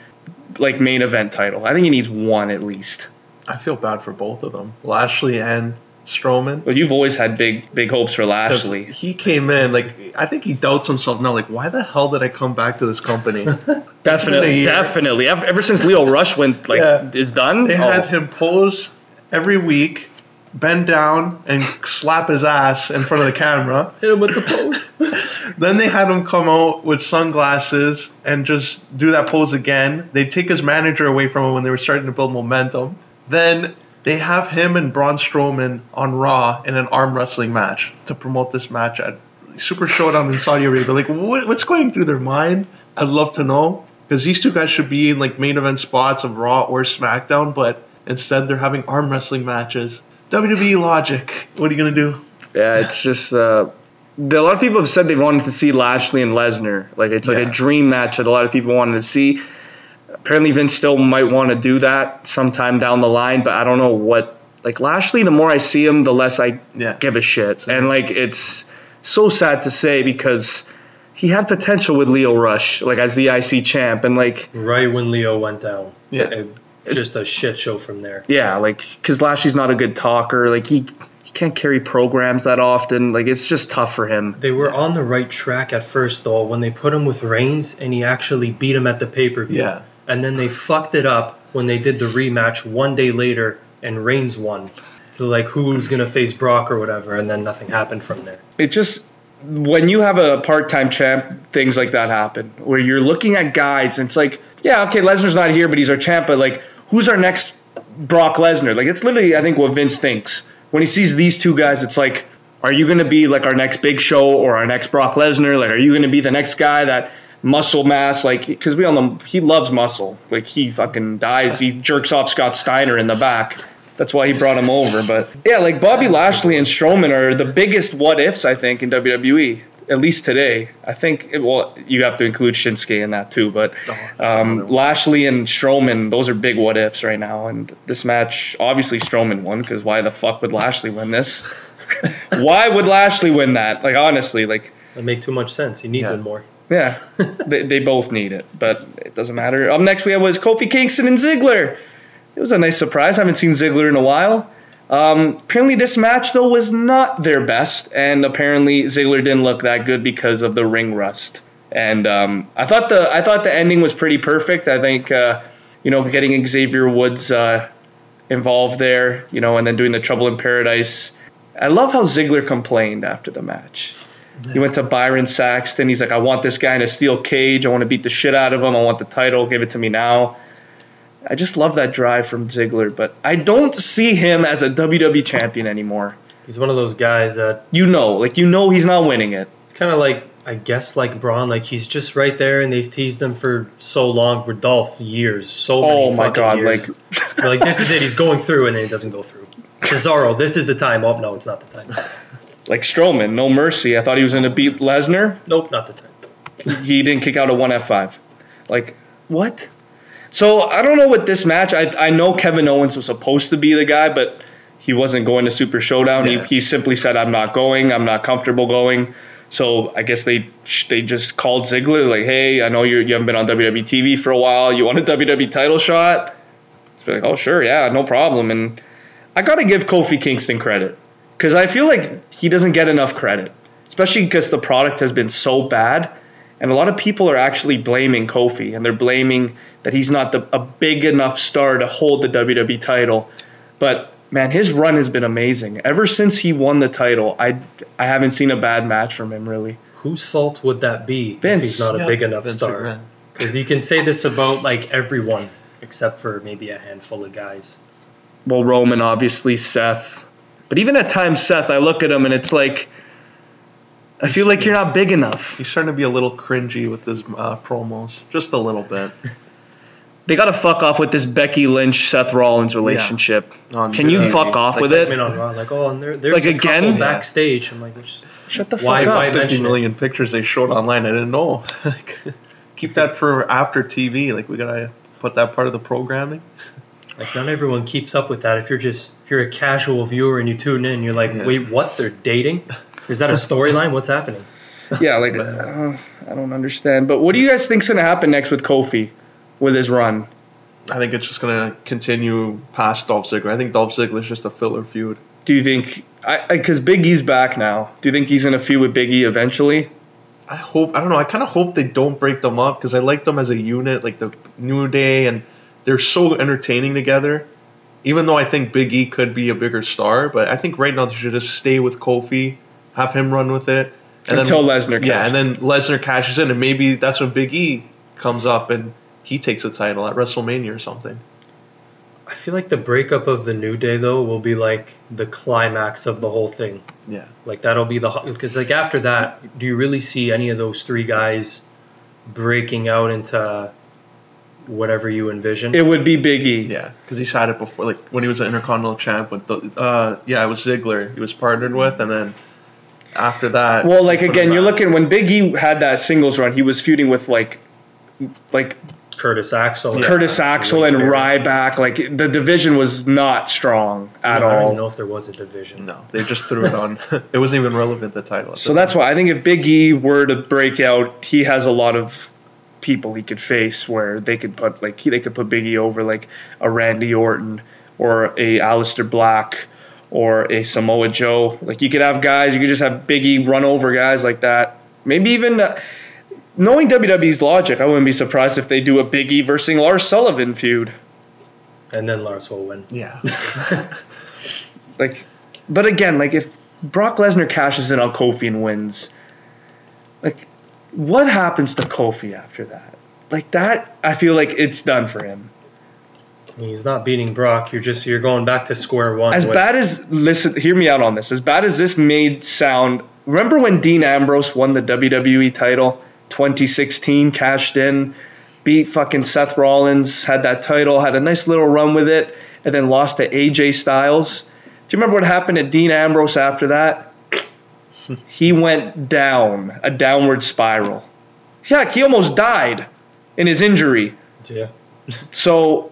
like main event title. I think he needs one at least. I feel bad for both of them, Lashley and Strowman. But you've always had big big hopes for Lashley. He came in like I think he doubts himself now. Like, why the hell did I come back to this company? [laughs] Definitely, definitely. Ever, ever since Lio Rush went like Yeah. is done. They oh, had him pose every week, bend down and slap his ass in front of the camera. [laughs] Hit him with the pose. [laughs] Then they had him come out with sunglasses and just do that pose again. They take his manager away from him when they were starting to build momentum. Then they have him and Braun Strowman on Raw in an arm wrestling match to promote this match at Super Showdown in Saudi Arabia. Like, what, what's going through their mind? I'd love to know because these two guys should be in like main event spots of Raw or SmackDown, but instead they're having arm wrestling matches. WWE logic. What are you gonna do? Yeah, it's just uh, the, a lot of people have said they wanted to see Lashley and Lesnar. Like it's like Yeah. a dream match that a lot of people wanted to see. Apparently, Vince still might want to do that sometime down the line, but I don't know what. Like Lashley, the more I see him, the less I Yeah. give a shit. And like it's so sad to say because he had potential with Lio Rush, like as the IC champ, and like right when Leo went down. Yeah. It- just a shit show from there. yeah, like because Lashley's not a good talker. Like he he can't carry programs that often. Like it's just tough for him. They were on the right track at first, though, when they put him with Reigns and he actually beat him at the pay per view. Yeah. And then they fucked it up when they did the rematch one day later and Reigns won. So, like, who's going to face Brock or whatever, and then nothing happened from there. it just when you have a part-time champ things like that happen where you're looking at guys and it's like yeah okay lesnar's not here but he's our champ but like who's our next brock lesnar? Like it's literally i think what vince thinks. When he sees these two guys it's like are you going to be like our next big show or our next brock lesnar? Like are you going to be the next guy that muscle mass? Like because we all know he loves muscle. Like he fucking dies. He jerks off scott steiner in the back that's why he brought him over. But yeah, like Bobby Lashley and Strowman are the biggest what ifs I think in WWE. At least today, I think. It, well, you have to include Shinsuke in that too. But Oh, that's another um. Lashley and Strowman, those are big what ifs right now. And this match, obviously Strowman won because why the fuck would Lashley win this? [laughs] why would Lashley win that? Like honestly, like It make too much sense. He needs Yeah. it more. yeah, [laughs] they, they both need it, but it doesn't matter. Up next, we have was Kofi Kingston and Ziggler. It was a nice surprise. I haven't seen Ziggler in a while. Um, apparently, this match though was not their best, and apparently Ziggler didn't look that good because of the ring rust. And um, I thought the I thought the ending was pretty perfect. I think uh, you know getting Xavier Woods uh, involved there, you know, and then doing the Trouble in Paradise. I love how Ziggler complained after the match. He went to Byron Saxton. He's like, I want this guy in a steel cage. I want to beat the shit out of him. I want the title. Give it to me now. I just love that drive from Ziggler, but I don't see him as a WWE champion anymore. He's one of those guys that You know, like you know he's not winning it. it's kind of like, I guess, like Braun. Like, he's just right there, and they've teased him for so long for Dolph years. So many Oh my fucking god, years. like like, this is it. He's going through, and then he doesn't go through. Cesaro, this is the time. Oh, no, it's not the time. [laughs] like Strowman, no mercy. I thought he was going to beat Lesnar. Nope, not the time. he didn't kick out a one F5. Like, what? So I don't know what this match. I, I know Kevin Owens was supposed to be the guy, but he wasn't going to Super Showdown. Yeah. He, he simply said, I'm not going. I'm not comfortable going. So I guess they they just called Ziggler, like, hey, I know you're, you haven't been on WWE TV for a while. You want a [laughs] WWE title shot? He's like, oh, sure, yeah, no problem. And I got to give Kofi Kingston credit because I feel like he doesn't get enough credit, especially because the product has been so bad. And a lot of people are actually blaming Kofi, and they're blaming that he's not the, a big enough star to hold the WWE title. But man, his run has been amazing. Ever since he won the title, I I haven't seen a bad match from him really. Whose fault would that be Vince. if he's not a big enough Vince star? Because you can say this about like everyone except for maybe a handful of guys. Well, Roman, obviously, Seth. But even at times, Seth, I look at him and it's like, I feel like you're not big enough. He's starting to be a little cringy with his uh, promos, just a little bit. [laughs] They got to fuck off with this Becky Lynch Seth Rollins relationship. On Can you TV. fuck off Like with segment it? on Raw, like oh, and there, there's Like a again? couple Yeah. backstage. I'm like, it's- Shut the fuck Why- up. why Fifty mention it? million pictures they showed online. I didn't know. [laughs] Keep that for after TV. Like we gotta put that part of the programming. Like not everyone keeps up with that. If you're just if you're a casual viewer and you tune in, you're like, Yeah. wait, what? They're dating? [laughs] Is that a storyline? What's happening? [laughs] Yeah, like uh, I don't understand. But what do you guys think's gonna happen next with Kofi, with his run? I think it's just gonna continue past Dolph Ziggler. I think Dolph Ziggler's just a filler feud. Do you think? I because Big E's back now. Do you think he's gonna feud with Big E eventually? I hope I don't know. I kind of hope they don't break them up because I like them as a unit, like the New Day, and they're so entertaining together. Even though I think Big E could be a bigger star, but I think right now they should just stay with Kofi, have him run with it, and Until then, Lesnar Yeah, cashes. and then Lesnar cashes in, and maybe that's when Big E comes up and he takes the title at WrestleMania or something. I feel like the breakup of the New Day though will be like the climax of the whole thing. Yeah, Like that'll be the because like after that, do you really see any of those three guys breaking out into whatever you envision? It would be Big E. yeah, because he's had it before, like when he was an Intercontinental Champ with the, uh, yeah, it was Ziggler he was partnered with, and then after that, Well, like again, you're looking when Big E had that singles run, he was feuding with like, like Curtis Axel. Yeah. Curtis Axel and Ryback. Like the division was not strong at all. I don't even know if there was a division. No, they just threw it on. [laughs] it wasn't even relevant the title. So that's why I think if Big E were to break out, he has a lot of people he could face where they could put like he, they could put Big E over like a Randy Orton or a Aleister Black or a Samoa Joe. Like you could have guys, you could just have Big E run over guys like that. Maybe even uh, knowing WWE's logic, I wouldn't be surprised if they do a Big E versus Lars Sullivan feud. And then Lars will win. yeah. [laughs] Like, but again, like if Brock Lesnar cashes in on Kofi and wins, like, what happens to Kofi after that? Like that, I feel like it's done for him. He's not beating Brock. You're just you're going back to square one. As with- bad as listen, hear me out on this. As bad as this made sound, remember when Dean Ambrose won the WWE title, 2016, cashed in, beat fucking Seth Rollins, had that title, had a nice little run with it, and then lost to AJ Styles. Do you remember what happened to Dean Ambrose after that? [laughs] he went down a downward spiral. Yeah, he almost died in his injury. yeah. So,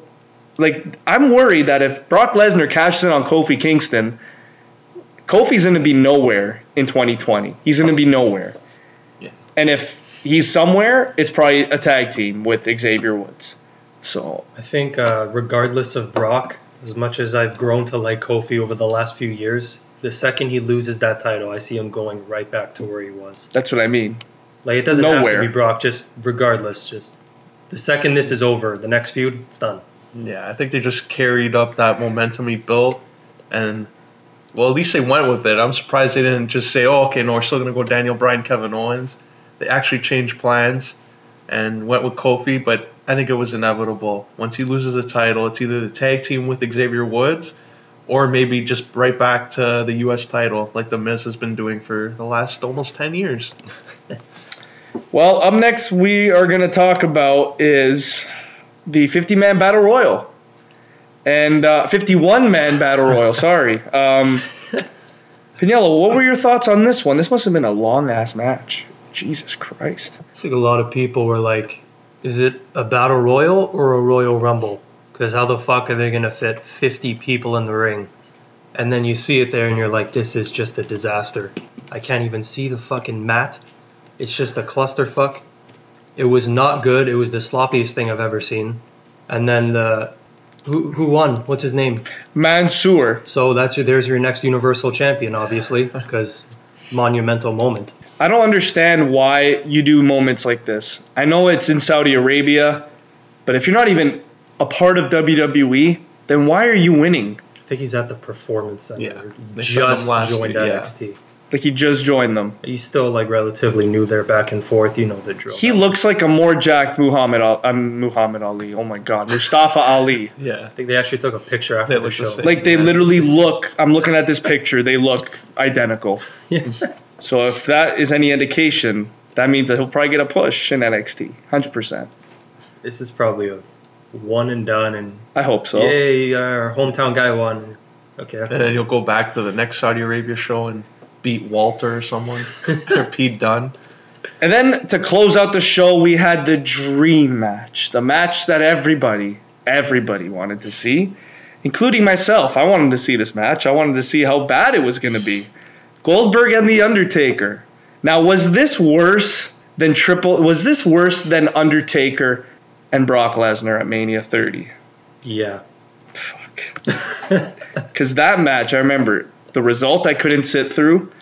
like, I'm worried that if Brock Lesnar cashes in on Kofi Kingston, Kofi's going to be nowhere in 2020. He's going to be nowhere. Yeah. And if he's somewhere, it's probably a tag team with Xavier Woods. So, I think uh, regardless of Brock, as much as I've grown to like Kofi over the last few years, the second he loses that title, I see him going right back to where he was. that's what I mean. Like it doesn't have Nowhere. to be Brock. Just regardless, just the second this is over, the next feud, it's done. Yeah, I think they just carried up that momentum he built, and well, at least they went with it. I'm surprised they didn't just say, "Oh, okay, no, we're still gonna go Daniel Bryan, Kevin Owens." They actually changed plans and went with Kofi, but I think it was inevitable. Once he loses the title, it's either the tag team with Xavier Woods, or maybe just right back to the U.S. title, like the Miz has been doing for the last almost ten years. [laughs] Well, up next, we are going to talk about is the 50 man battle royal. And uh, 51 man battle royal, [laughs] sorry. Um, Pagniello, what were your thoughts on this one? This must have been a long ass match. Jesus Christ. I think a lot of people were like, "Is it a battle royal or a royal rumble?" Because how the fuck are they gonna fit 50 people in the ring? And then you see it there, and you're like, "This is just a disaster." I can't even see the fucking mat. It's just a clusterfuck. It was not good. It was the sloppiest thing I've ever seen. And then the who who won? What's his name? Mansoor. So that's your there's your next Universal Champion, obviously, [laughs] because monumental moment. I don't understand why you do moments like this. I know it's in Saudi Arabia, but if you're not even a part of WWE, then why are you winning? I think he's at the Performance Center. Yeah, they just joined week, yeah. NXT. Like he just joined them. He's still like relatively new there, back and forth. You know the drill. He looks like a more jacked Muhammad Al- um, Muhammad Ali. Oh my God, Mustafa Ali. Yeah, I think they actually took a picture after the look the show. Like they literally look. I'm looking at this picture. They look identical. [laughs] Yeah. So if that is any indication, that means that he'll probably get a push in NXT. Hundred percent. this is probably a one and done, and I hope so. yay, our hometown guy won. Okay, that's and then it. you'll go back to the next Saudi Arabia show and beat Walter or someone [laughs] or Pete Dunne. And then to close out the show, we had the dream match, the match that everybody everybody wanted to see, including myself. I wanted to see this match. I wanted to see how bad it was going to be. Goldberg and The Undertaker. Now, was this worse than Triple? Was this worse than Undertaker and Brock Lesnar at Mania 30? Yeah. Fuck. [laughs] Because that match, I remember the result I couldn't sit through,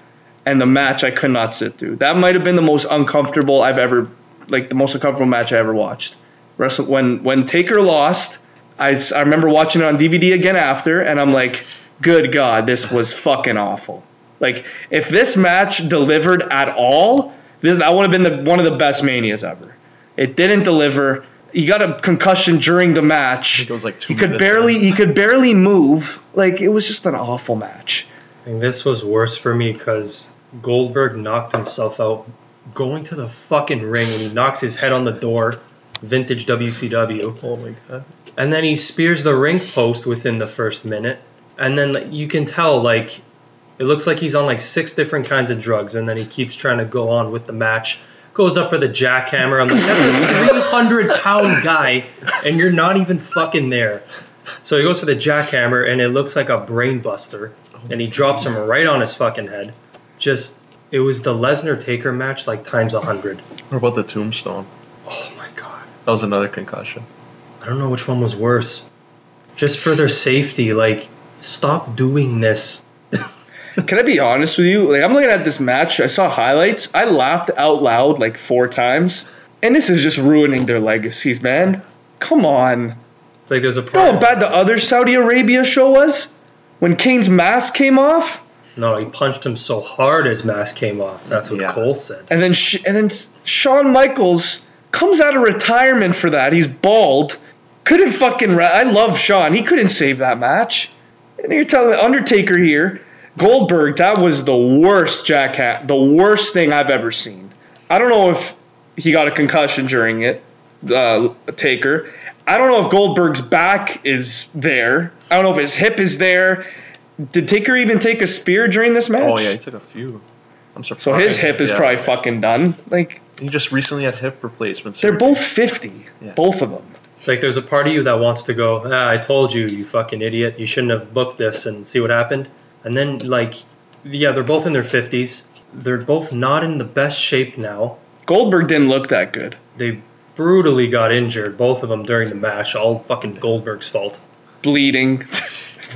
and the match I could not sit through. That might have been the most uncomfortable I've ever, like the most uncomfortable match I ever watched. Wrestle when when Taker lost, I I remember watching it on DVD again after, and I'm like, good God, this was fucking awful. Like if this match delivered at all, this, that would have been the, one of the best manias ever. It didn't deliver. He got a concussion during the match. it was like two He could barely in. he could barely move. Like it was just an awful match. And this was worse for me because Goldberg knocked himself out going to the fucking ring and he knocks his head on the door, vintage WCW. Oh my god. And then he spears the ring post within the first minute. And then you can tell, like, it looks like he's on like six different kinds of drugs. And then he keeps trying to go on with the match. Goes up for the jackhammer. I'm like, that's a 300 pound guy, and you're not even fucking there. So he goes for the jackhammer, and it looks like a brain buster. And he drops him right on his fucking head. Just, it was the Lesnar Taker match, like times a 100. What about the tombstone? Oh my god. That was another concussion. I don't know which one was worse. Just for their safety, like, stop doing this. Can I be honest with you? Like I'm looking at this match, I saw highlights. I laughed out loud like four times. And this is just ruining their legacies, man. Come on. It's like there's a You know how bad the other Saudi Arabia show was? When Kane's mask came off? No, he punched him so hard his mask came off. That's what Yeah. Cole said. And then sh- and then S- Shawn Michaels comes out of retirement for that. He's bald. Couldn't fucking. Ra- I love Shawn. He couldn't save that match. And you're telling me Undertaker here, Goldberg. That was the worst Jack hat. The worst thing I've ever seen. I don't know if he got a concussion during it. Uh, Taker. I don't know if Goldberg's back is there. I don't know if his hip is there. Did Taker even take a spear during this match? Oh yeah, he took a few. I'm surprised. So his hip is Yeah. probably fucking done. Like He just recently had hip replacements. they're both 50, Yeah. both of them. It's like there's a part of you that wants to go, ah, I told you, you fucking idiot. You shouldn't have booked this and see what happened. And then, like, yeah, they're both in their 50s. They're both not in the best shape now. Goldberg didn't look that good. They brutally got injured, both of them during the match. All fucking Goldberg's fault. Bleeding. [laughs]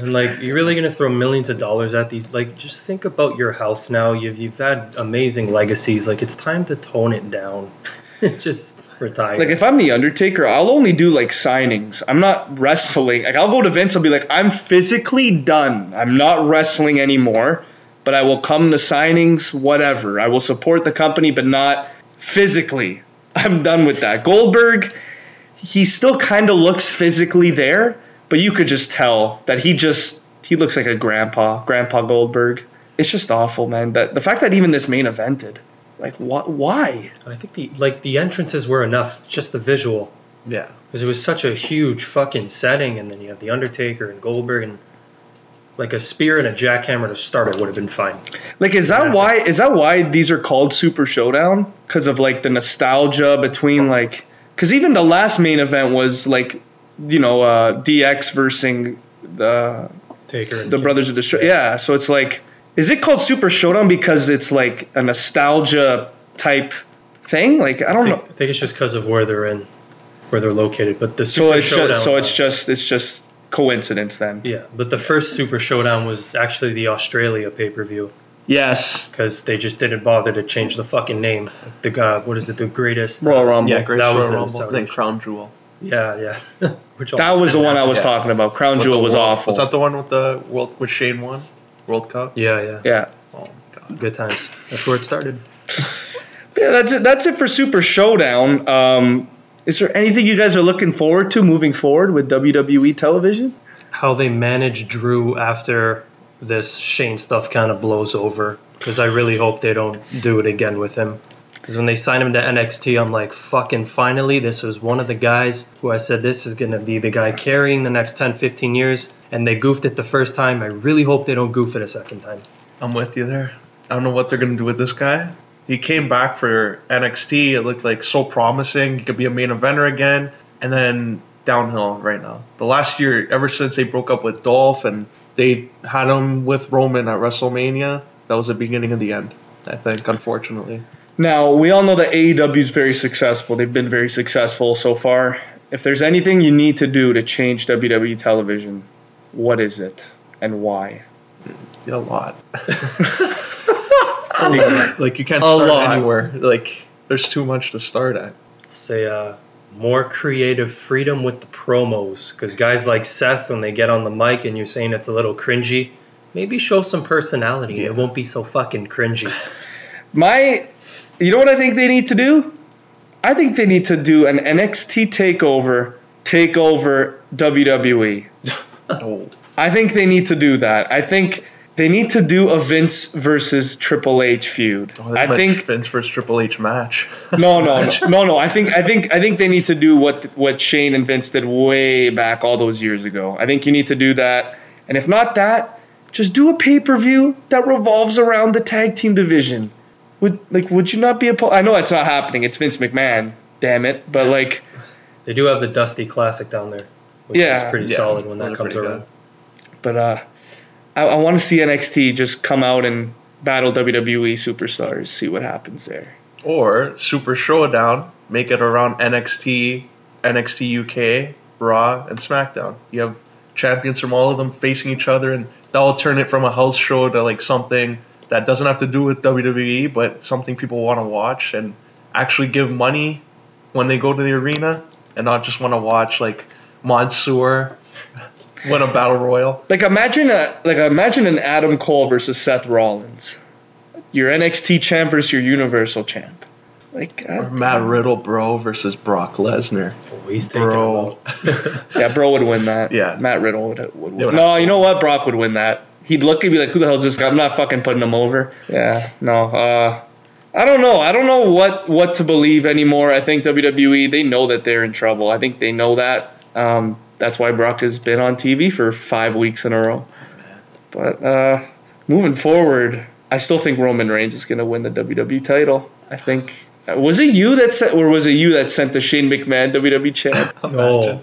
And like, you're really gonna throw millions of dollars at these? Like, just think about your health now. You've you've had amazing legacies. Like, it's time to tone it down. [laughs] just retire. like if I'm the Undertaker, I'll only do like signings. I'm not wrestling. Like I'll go to Vince. I'll be like, I'm physically done. I'm not wrestling anymore. But I will come to signings, whatever. I will support the company, but not physically. I'm done with that. Goldberg, he still kind of looks physically there, but you could just tell that he just he looks like a grandpa, Grandpa Goldberg. It's just awful, man. That the fact that even this main evented, like, wh- why? I think the like the entrances were enough. Just the visual. Yeah. because it was such a huge fucking setting, and then you have the Undertaker and Goldberg, and like a spear and a jackhammer to start it would have been fine. Like, is that why? Is that why these are called Super Showdown? Because of like the nostalgia between like, because even the last main event was like, you know, uh, DX versus the Taker and the Brothers of the Show. Yeah, so it's like, is it called Super Showdown because it's like a nostalgia type thing? Like, I I don't think, know. I think it's just because of where they're in, where they're located. But the So it's Showdown, just, so it's just it's just coincidence then. yeah. But the first Super Showdown was actually the Australia pay per view Yes, because they just didn't bother to change the fucking name. The uh, what is it? The greatest. Royal Rumble. Yeah, Great That was Royal the Rumble. Then Crown Jewel. Yeah, yeah. [laughs] Which that was the one I was Yeah. talking about. Crown With Jewel was World- awful. Was that the one with the world with Shane won? World Cup? Yeah, yeah. yeah. Oh god. Good times. That's where it started. [laughs] Yeah, that's it. That's it for Super Showdown. Um, is there anything you guys are looking forward to moving forward with WWE television? how they manage Drew after this Shane stuff kind of blows over. Because I really hope they don't do it again with him. Because when they signed him to NXT, I'm like, fucking finally, this was one of the guys who I said this is going to be the guy carrying the next 10, 15 years. And they goofed it the first time. I really hope they don't goof it a second time. I'm with you there. I don't know what they're gonna do with this guy. He came back for NXT. It looked like so promising. He could be a main eventer again. And then downhill right now. The last year, ever since they broke up with Dolph and they had him with Roman at WrestleMania, that was the beginning of the end. I think, unfortunately. Now, we all know that AEW is very successful. They've been very successful so far. If there's anything you need to do to change WWE television, what is it and why? A lot. [laughs] like, [laughs] [laughs] like you can't A start lot. anywhere. Like there's too much to start at. say uh, more creative freedom with the promos because guys like Seth when they get on the mic and you're saying it's a little cringy, maybe show some personality. Yeah. It won't be so fucking cringy. [laughs] My, you know what I think they need to do? I think they need to do an NXT takeover, takeover WWE. Oh, I think they need to do that. I think they need to do a Vince versus Triple H feud. oh I think Vince versus Triple H match. no, no, no, [laughs] no, no. I think I think I think they need to do what what Shane and Vince did way back all those years ago. I think you need to do that. And if not that, just do a pay per view that revolves around the tag team division. Would like would you not be a? I know it's not happening. It's Vince McMahon. Damn it! But like, They do have the Dusty Classic down there, which Yeah. is pretty Yeah, solid when that comes pretty around. but uh, I, I want to see NXT just come out and battle WWE superstars. See what happens there. Or Super Showdown, make it around NXT, NXT UK, Raw, and SmackDown. You have champions from all of them facing each other, and that will turn it from a house show to like something that doesn't have to do with WWE, but something people want to watch and actually give money when they go to the arena, and not just want to watch like Mansoor win a battle royal. Like imagine a like imagine an Adam Cole versus Seth Rollins. Your NXT champ versus your Universal champ. Like Or Matt damn. Riddle, bro, versus Brock Lesnar. Oh, he's taking Bro. [laughs] yeah, bro would win that. Yeah. Matt Riddle would, would win. would No, you know what? Brock would win that. He'd look and be like, "Who the hell is this guy?" I'm not fucking putting him over. Yeah, no. Uh, I don't know. I don't know what what to believe anymore. I think WWE they know that they're in trouble. I think they know that. Um, that's why Brock has been on TV for five weeks in a row. But uh, moving forward, I still think Roman Reigns is going to win the WWE title. I think. Was it you that sent, or was it you that sent the Shane McMahon WWE champ? [laughs] No.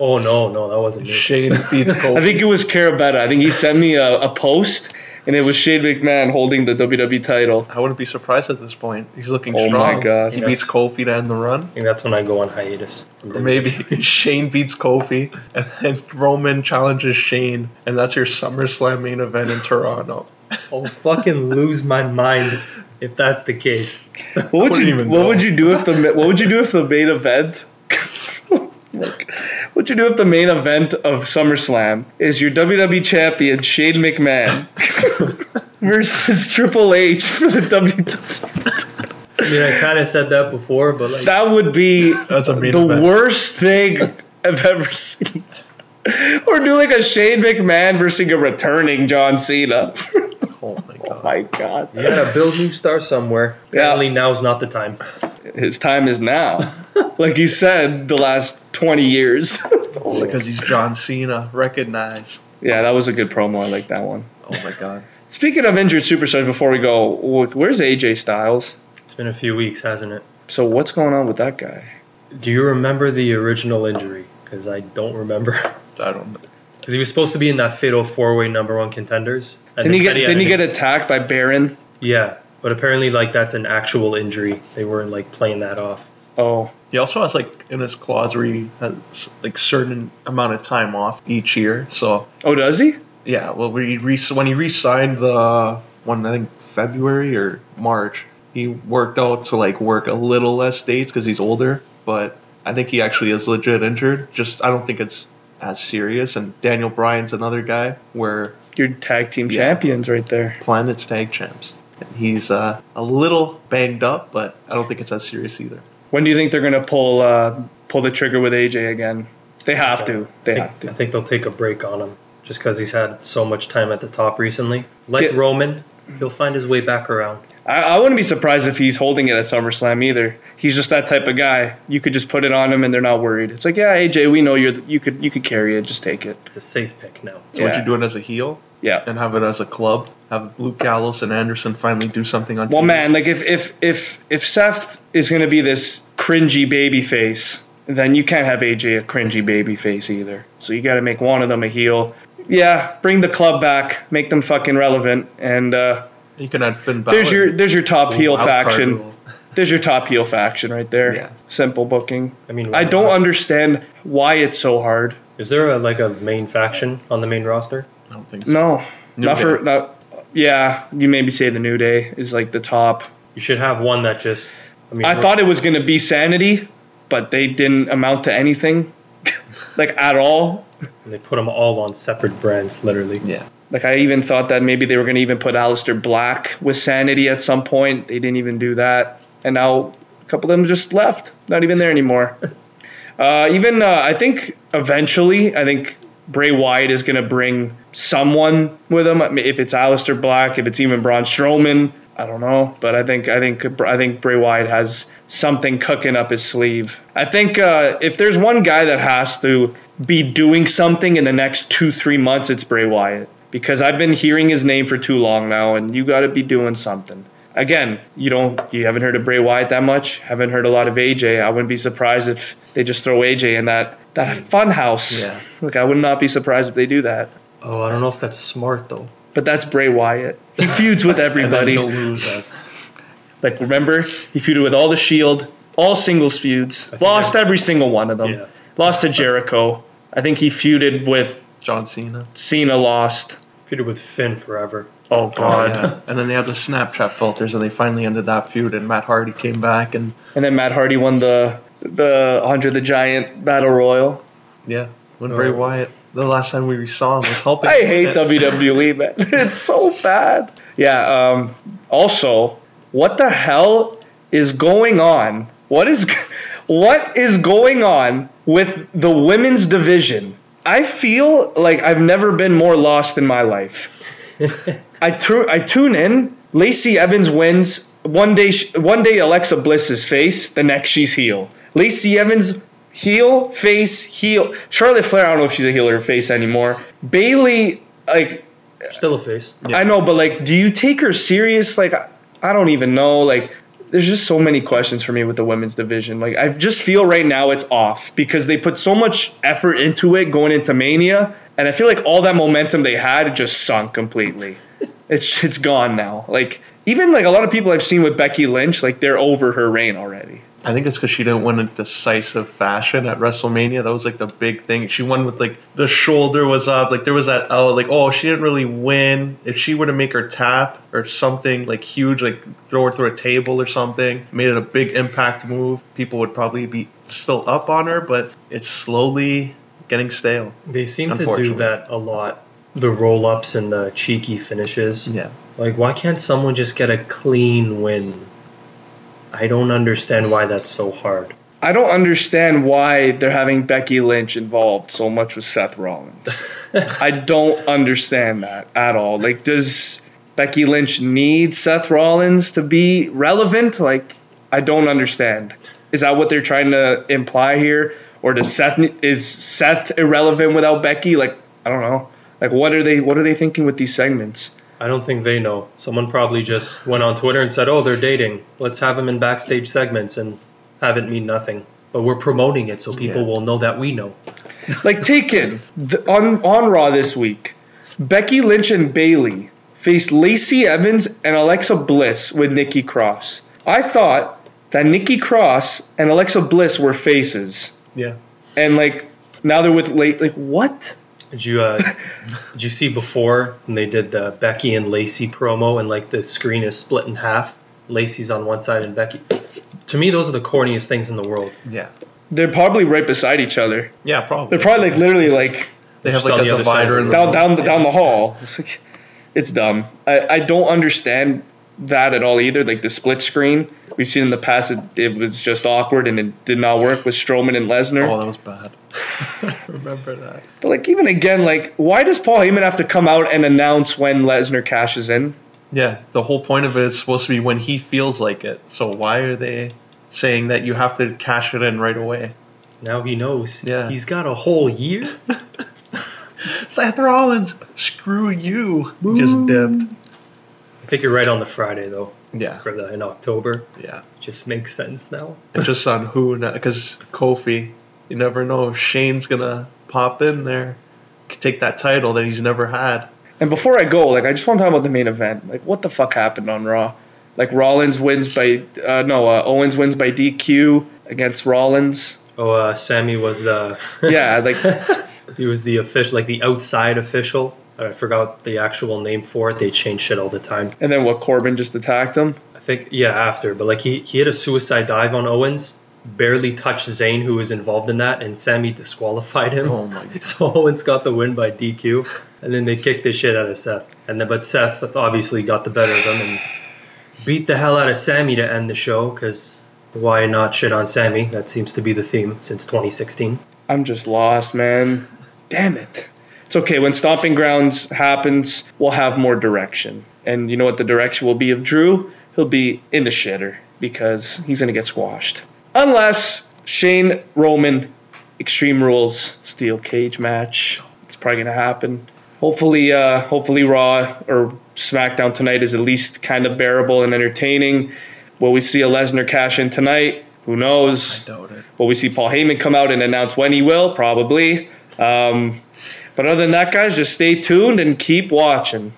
Oh no, no, that wasn't me. Shane beats Kofi. [laughs] I think it was Carabetta. I think he sent me a, a post, and it was Shane McMahon holding the WWE title. I wouldn't be surprised at this point. He's looking Oh strong. my God. He beats Kofi to end the run. I think that's when I go on hiatus. Or maybe [laughs] Shane beats Kofi, and then Roman challenges Shane, and that's your SummerSlam main event in Toronto. I'll fucking lose my mind if that's the case. What would you What know. would you do if the What would you do if the main event? Like, what'd you do if the main event of SummerSlam is your WWE champion Shane McMahon [laughs] versus Triple H for the WWE? I mean, I kind of said that before, but like, That would be That's a main the event. worst thing I've ever seen. or do like a Shane McMahon versus a returning John Cena. Oh my god! oh god. my god. you gotta build new stars somewhere. Yeah. Apparently, now's not the time. His time is now. [laughs] like he said the last 20 years. [laughs] Because he's John Cena. Recognize. yeah, that was a good promo. I like that one. Oh my god. Speaking of injured superstars, before we go, wh- where's AJ Styles? It's been a few weeks, hasn't it? So what's going on with that guy? Do you remember the original injury? Because I don't remember. [laughs] I don't know. Because he was supposed to be in that fatal four-way number one contenders. And Didn't he get said didn't he get attacked by Baron? Yeah, but apparently, like that's an actual injury. They weren't like playing that off. Oh, He also has like in his clause where he has like certain amount of time off each year. So oh, does he? yeah, well, when he re- when he re-signed the one I think February or March, he worked out to like work a little less dates because he's older. But I think he actually is legit injured. Just I don't think it's as serious. And Daniel Bryan's another guy where Your tag team Yeah. champions right there. Planet's tag champs. And he's uh, a little banged up, but I don't think it's as serious either. When do you think they're gonna pull uh, pull the trigger with AJ again? They have to. They I have think, to. I think they'll take a break on him just because he's had so much time at the top recently. Like Get- Roman, he'll find his way back around. I, I wouldn't be surprised if he's holding it at SummerSlam either. He's just that type of guy. You could just put it on him and they're not worried. It's like, yeah, AJ, we know you're the, you could you could carry it. Just take it. It's a safe pick now. So would Yeah. you do it as a heel Yeah. and have it as a club? Have Luke Gallows and Anderson finally do something on Well, TV? man, like if if if if Seth is gonna be this cringy baby face, then you can't have AJ a cringy baby face either. So you got to make one of them a heel. Yeah, bring the club back, make them fucking relevant, and uh, You can add Finn Balor. there's your there's your top heel faction. rule. [laughs] There's your top heel faction right there. Yeah. Simple booking. I mean, I don't uh, understand why it's so hard. Is there a, like a main faction on the main roster? I don't think so. No, New not for not. Yeah, you maybe say the New Day is like the top. You should have one that just. I mean, I thought it was gonna be Sanity, but they didn't amount to anything, [laughs] like at all. they put them all on separate brands, literally. Yeah. Like I even thought that maybe they were gonna even put Aleister Black with Sanity at some point. They didn't even do that, and now a couple of them just left, not even there anymore. [laughs] Uh, even uh, I think eventually, I think Bray Wyatt is gonna bring someone with him. I mean, If it's Aleister Black, if it's even Braun Strowman, I don't know. But I think I think I think Bray Wyatt has something cooking up his sleeve. I think uh, if there's one guy that has to be doing something in the next two three months, it's Bray Wyatt because I've been hearing his name for too long now, and you got to be doing something. Again, you don't you haven't heard of Bray Wyatt that much. Haven't heard a lot of AJ. I wouldn't be surprised if they just throw AJ in that that fun house. Yeah. Like I would not be surprised if they do that. Oh, I don't know if that's smart though. But that's Bray Wyatt. He feuds with [laughs] everybody. he'll lose. That's, Like remember, he feuded with all the Shield, all singles feuds. Lost I- every single one of them. Yeah. Lost to Jericho. I think he feuded with John Cena. Cena. Lost. Feuded with Finn forever. Oh God. yeah. [laughs] And then they had the Snapchat filters, and they finally ended that feud. And Matt Hardy came back, and And then Matt Hardy won the the Andre the Giant Battle Royal. yeah, when Oh. Bray Wyatt, the last time we saw him was helping. I hate it. WWE, man. [laughs] It's so bad. Yeah. Um, also, what the hell is going on? What is [laughs] what is going on with the women's division? I feel like I've never been more lost in my life. [laughs] I tu- I tune in. Lacey Evans wins. One day, sh- one day Alexa Bliss is face. The next she's heel. Lacey Evans heel, face, heel. Charlotte Flair. I don't know if she's a heel or a face anymore. Bayley, like Still a face. Yeah. I know, but like, do you take her serious? Like, I don't even know. Like, there's just so many questions for me with the women's division. Like, I just feel right now it's off because they put so much effort into it going into Mania, and I feel like all that momentum they had just sunk completely. [laughs] It's it's gone now. Like, even like a lot of people I've seen with Becky Lynch, like they're over her reign already. I think it's because she didn't win in decisive fashion at WrestleMania. That was like the big thing. She won with like the shoulder was up. Like there was that oh like oh she didn't really win. If she were to make her tap or something like huge, like throw her through a table or something, made it a big impact move, people would probably be still up on her. But it's slowly getting stale. They seem to do that a lot. The roll ups and the cheeky finishes. Yeah. Like, why can't someone just get a clean win? I don't understand why that's so hard. I don't understand why they're having Becky Lynch involved so much with Seth Rollins. [laughs] I don't understand that at all. Like, does Becky Lynch need Seth Rollins to be relevant? Like, I don't understand. Is that what they're trying to imply here, or does Seth is Seth irrelevant without Becky? Like, I don't know. Like, what are they what are they thinking with these segments? I don't think they know. Someone probably just went on Twitter and said, "Oh, they're dating. Let's have them in backstage segments and have it mean nothing." But we're promoting it so people Yeah. will know that we know. Like Taken the, on on Raw this week, Becky Lynch and Bayley faced Lacey Evans and Alexa Bliss with Nikki Cross. I thought that Nikki Cross and Alexa Bliss were faces, Yeah. and like now they're with late. Like what? Did you uh, [laughs] did you see before when they did the Becky and Lacey promo and like the screen is split in half? Lacey's on one side and Becky. To me, those are the corniest things in the world. Yeah. They're probably right beside each other. Yeah, probably. They're probably like literally like they have like on a the divider in the the down down the, down the hall. It's, like, it's dumb. I, I don't understand that at all either. Like the split screen we've seen in the past, it, it was just awkward and it did not work with Strowman and Lesnar. Oh, that was bad. I [laughs] [laughs] remember that. But like even again, like why does Paul Heyman have to come out and announce when Lesnar cashes in? Yeah, the whole point of it is supposed to be when he feels like it. So why are they saying that you have to cash it in right away? Now he knows. Yeah. He's got a whole year. [laughs] Seth Rollins, screw you. Just dipped. I think you're right on the Friday though. Yeah, for the in October. yeah. Just makes sense now. And just on who, because Kofi, you never know if Shane's gonna pop in there, take that title that he's never had. And before I go, like I just want to talk about the main event. Like what the fuck happened on Raw? Like Rollins wins by uh, no, uh, Owens wins by DQ against Rollins. Oh, uh, Sami was the Yeah, like [laughs] he was the official, like the outside official. Oh, I forgot the actual name for it. They change shit all the time. and then what? Corbin just attacked him. I think yeah after, but like he he had a suicide dive on Owens, barely touched Zayn who was involved in that, and Sami disqualified him. Oh my God. [laughs] So Owens got the win by DQ, and then they kicked the shit out of Seth, and then but Seth obviously got the better of them and beat the hell out of Sami to end the show because why not shit on Sami? That seems to be the theme since 2016. I'm just lost, man. Damn it. It's okay. When Stomping Grounds happens, we'll have more direction. And you know what the direction will be of Drew? He'll be in the shitter because he's going to get squashed. Unless Shane Roman Extreme Rules Steel Cage match. It's probably going to happen. Hopefully, uh, hopefully Raw or SmackDown tonight is at least kind of bearable and entertaining. Will we see a Lesnar cash in tonight? Who knows? Doubt it. Will we see Paul Heyman come out and announce when he will? Probably. Um, but other than that, guys, just stay tuned and keep watching.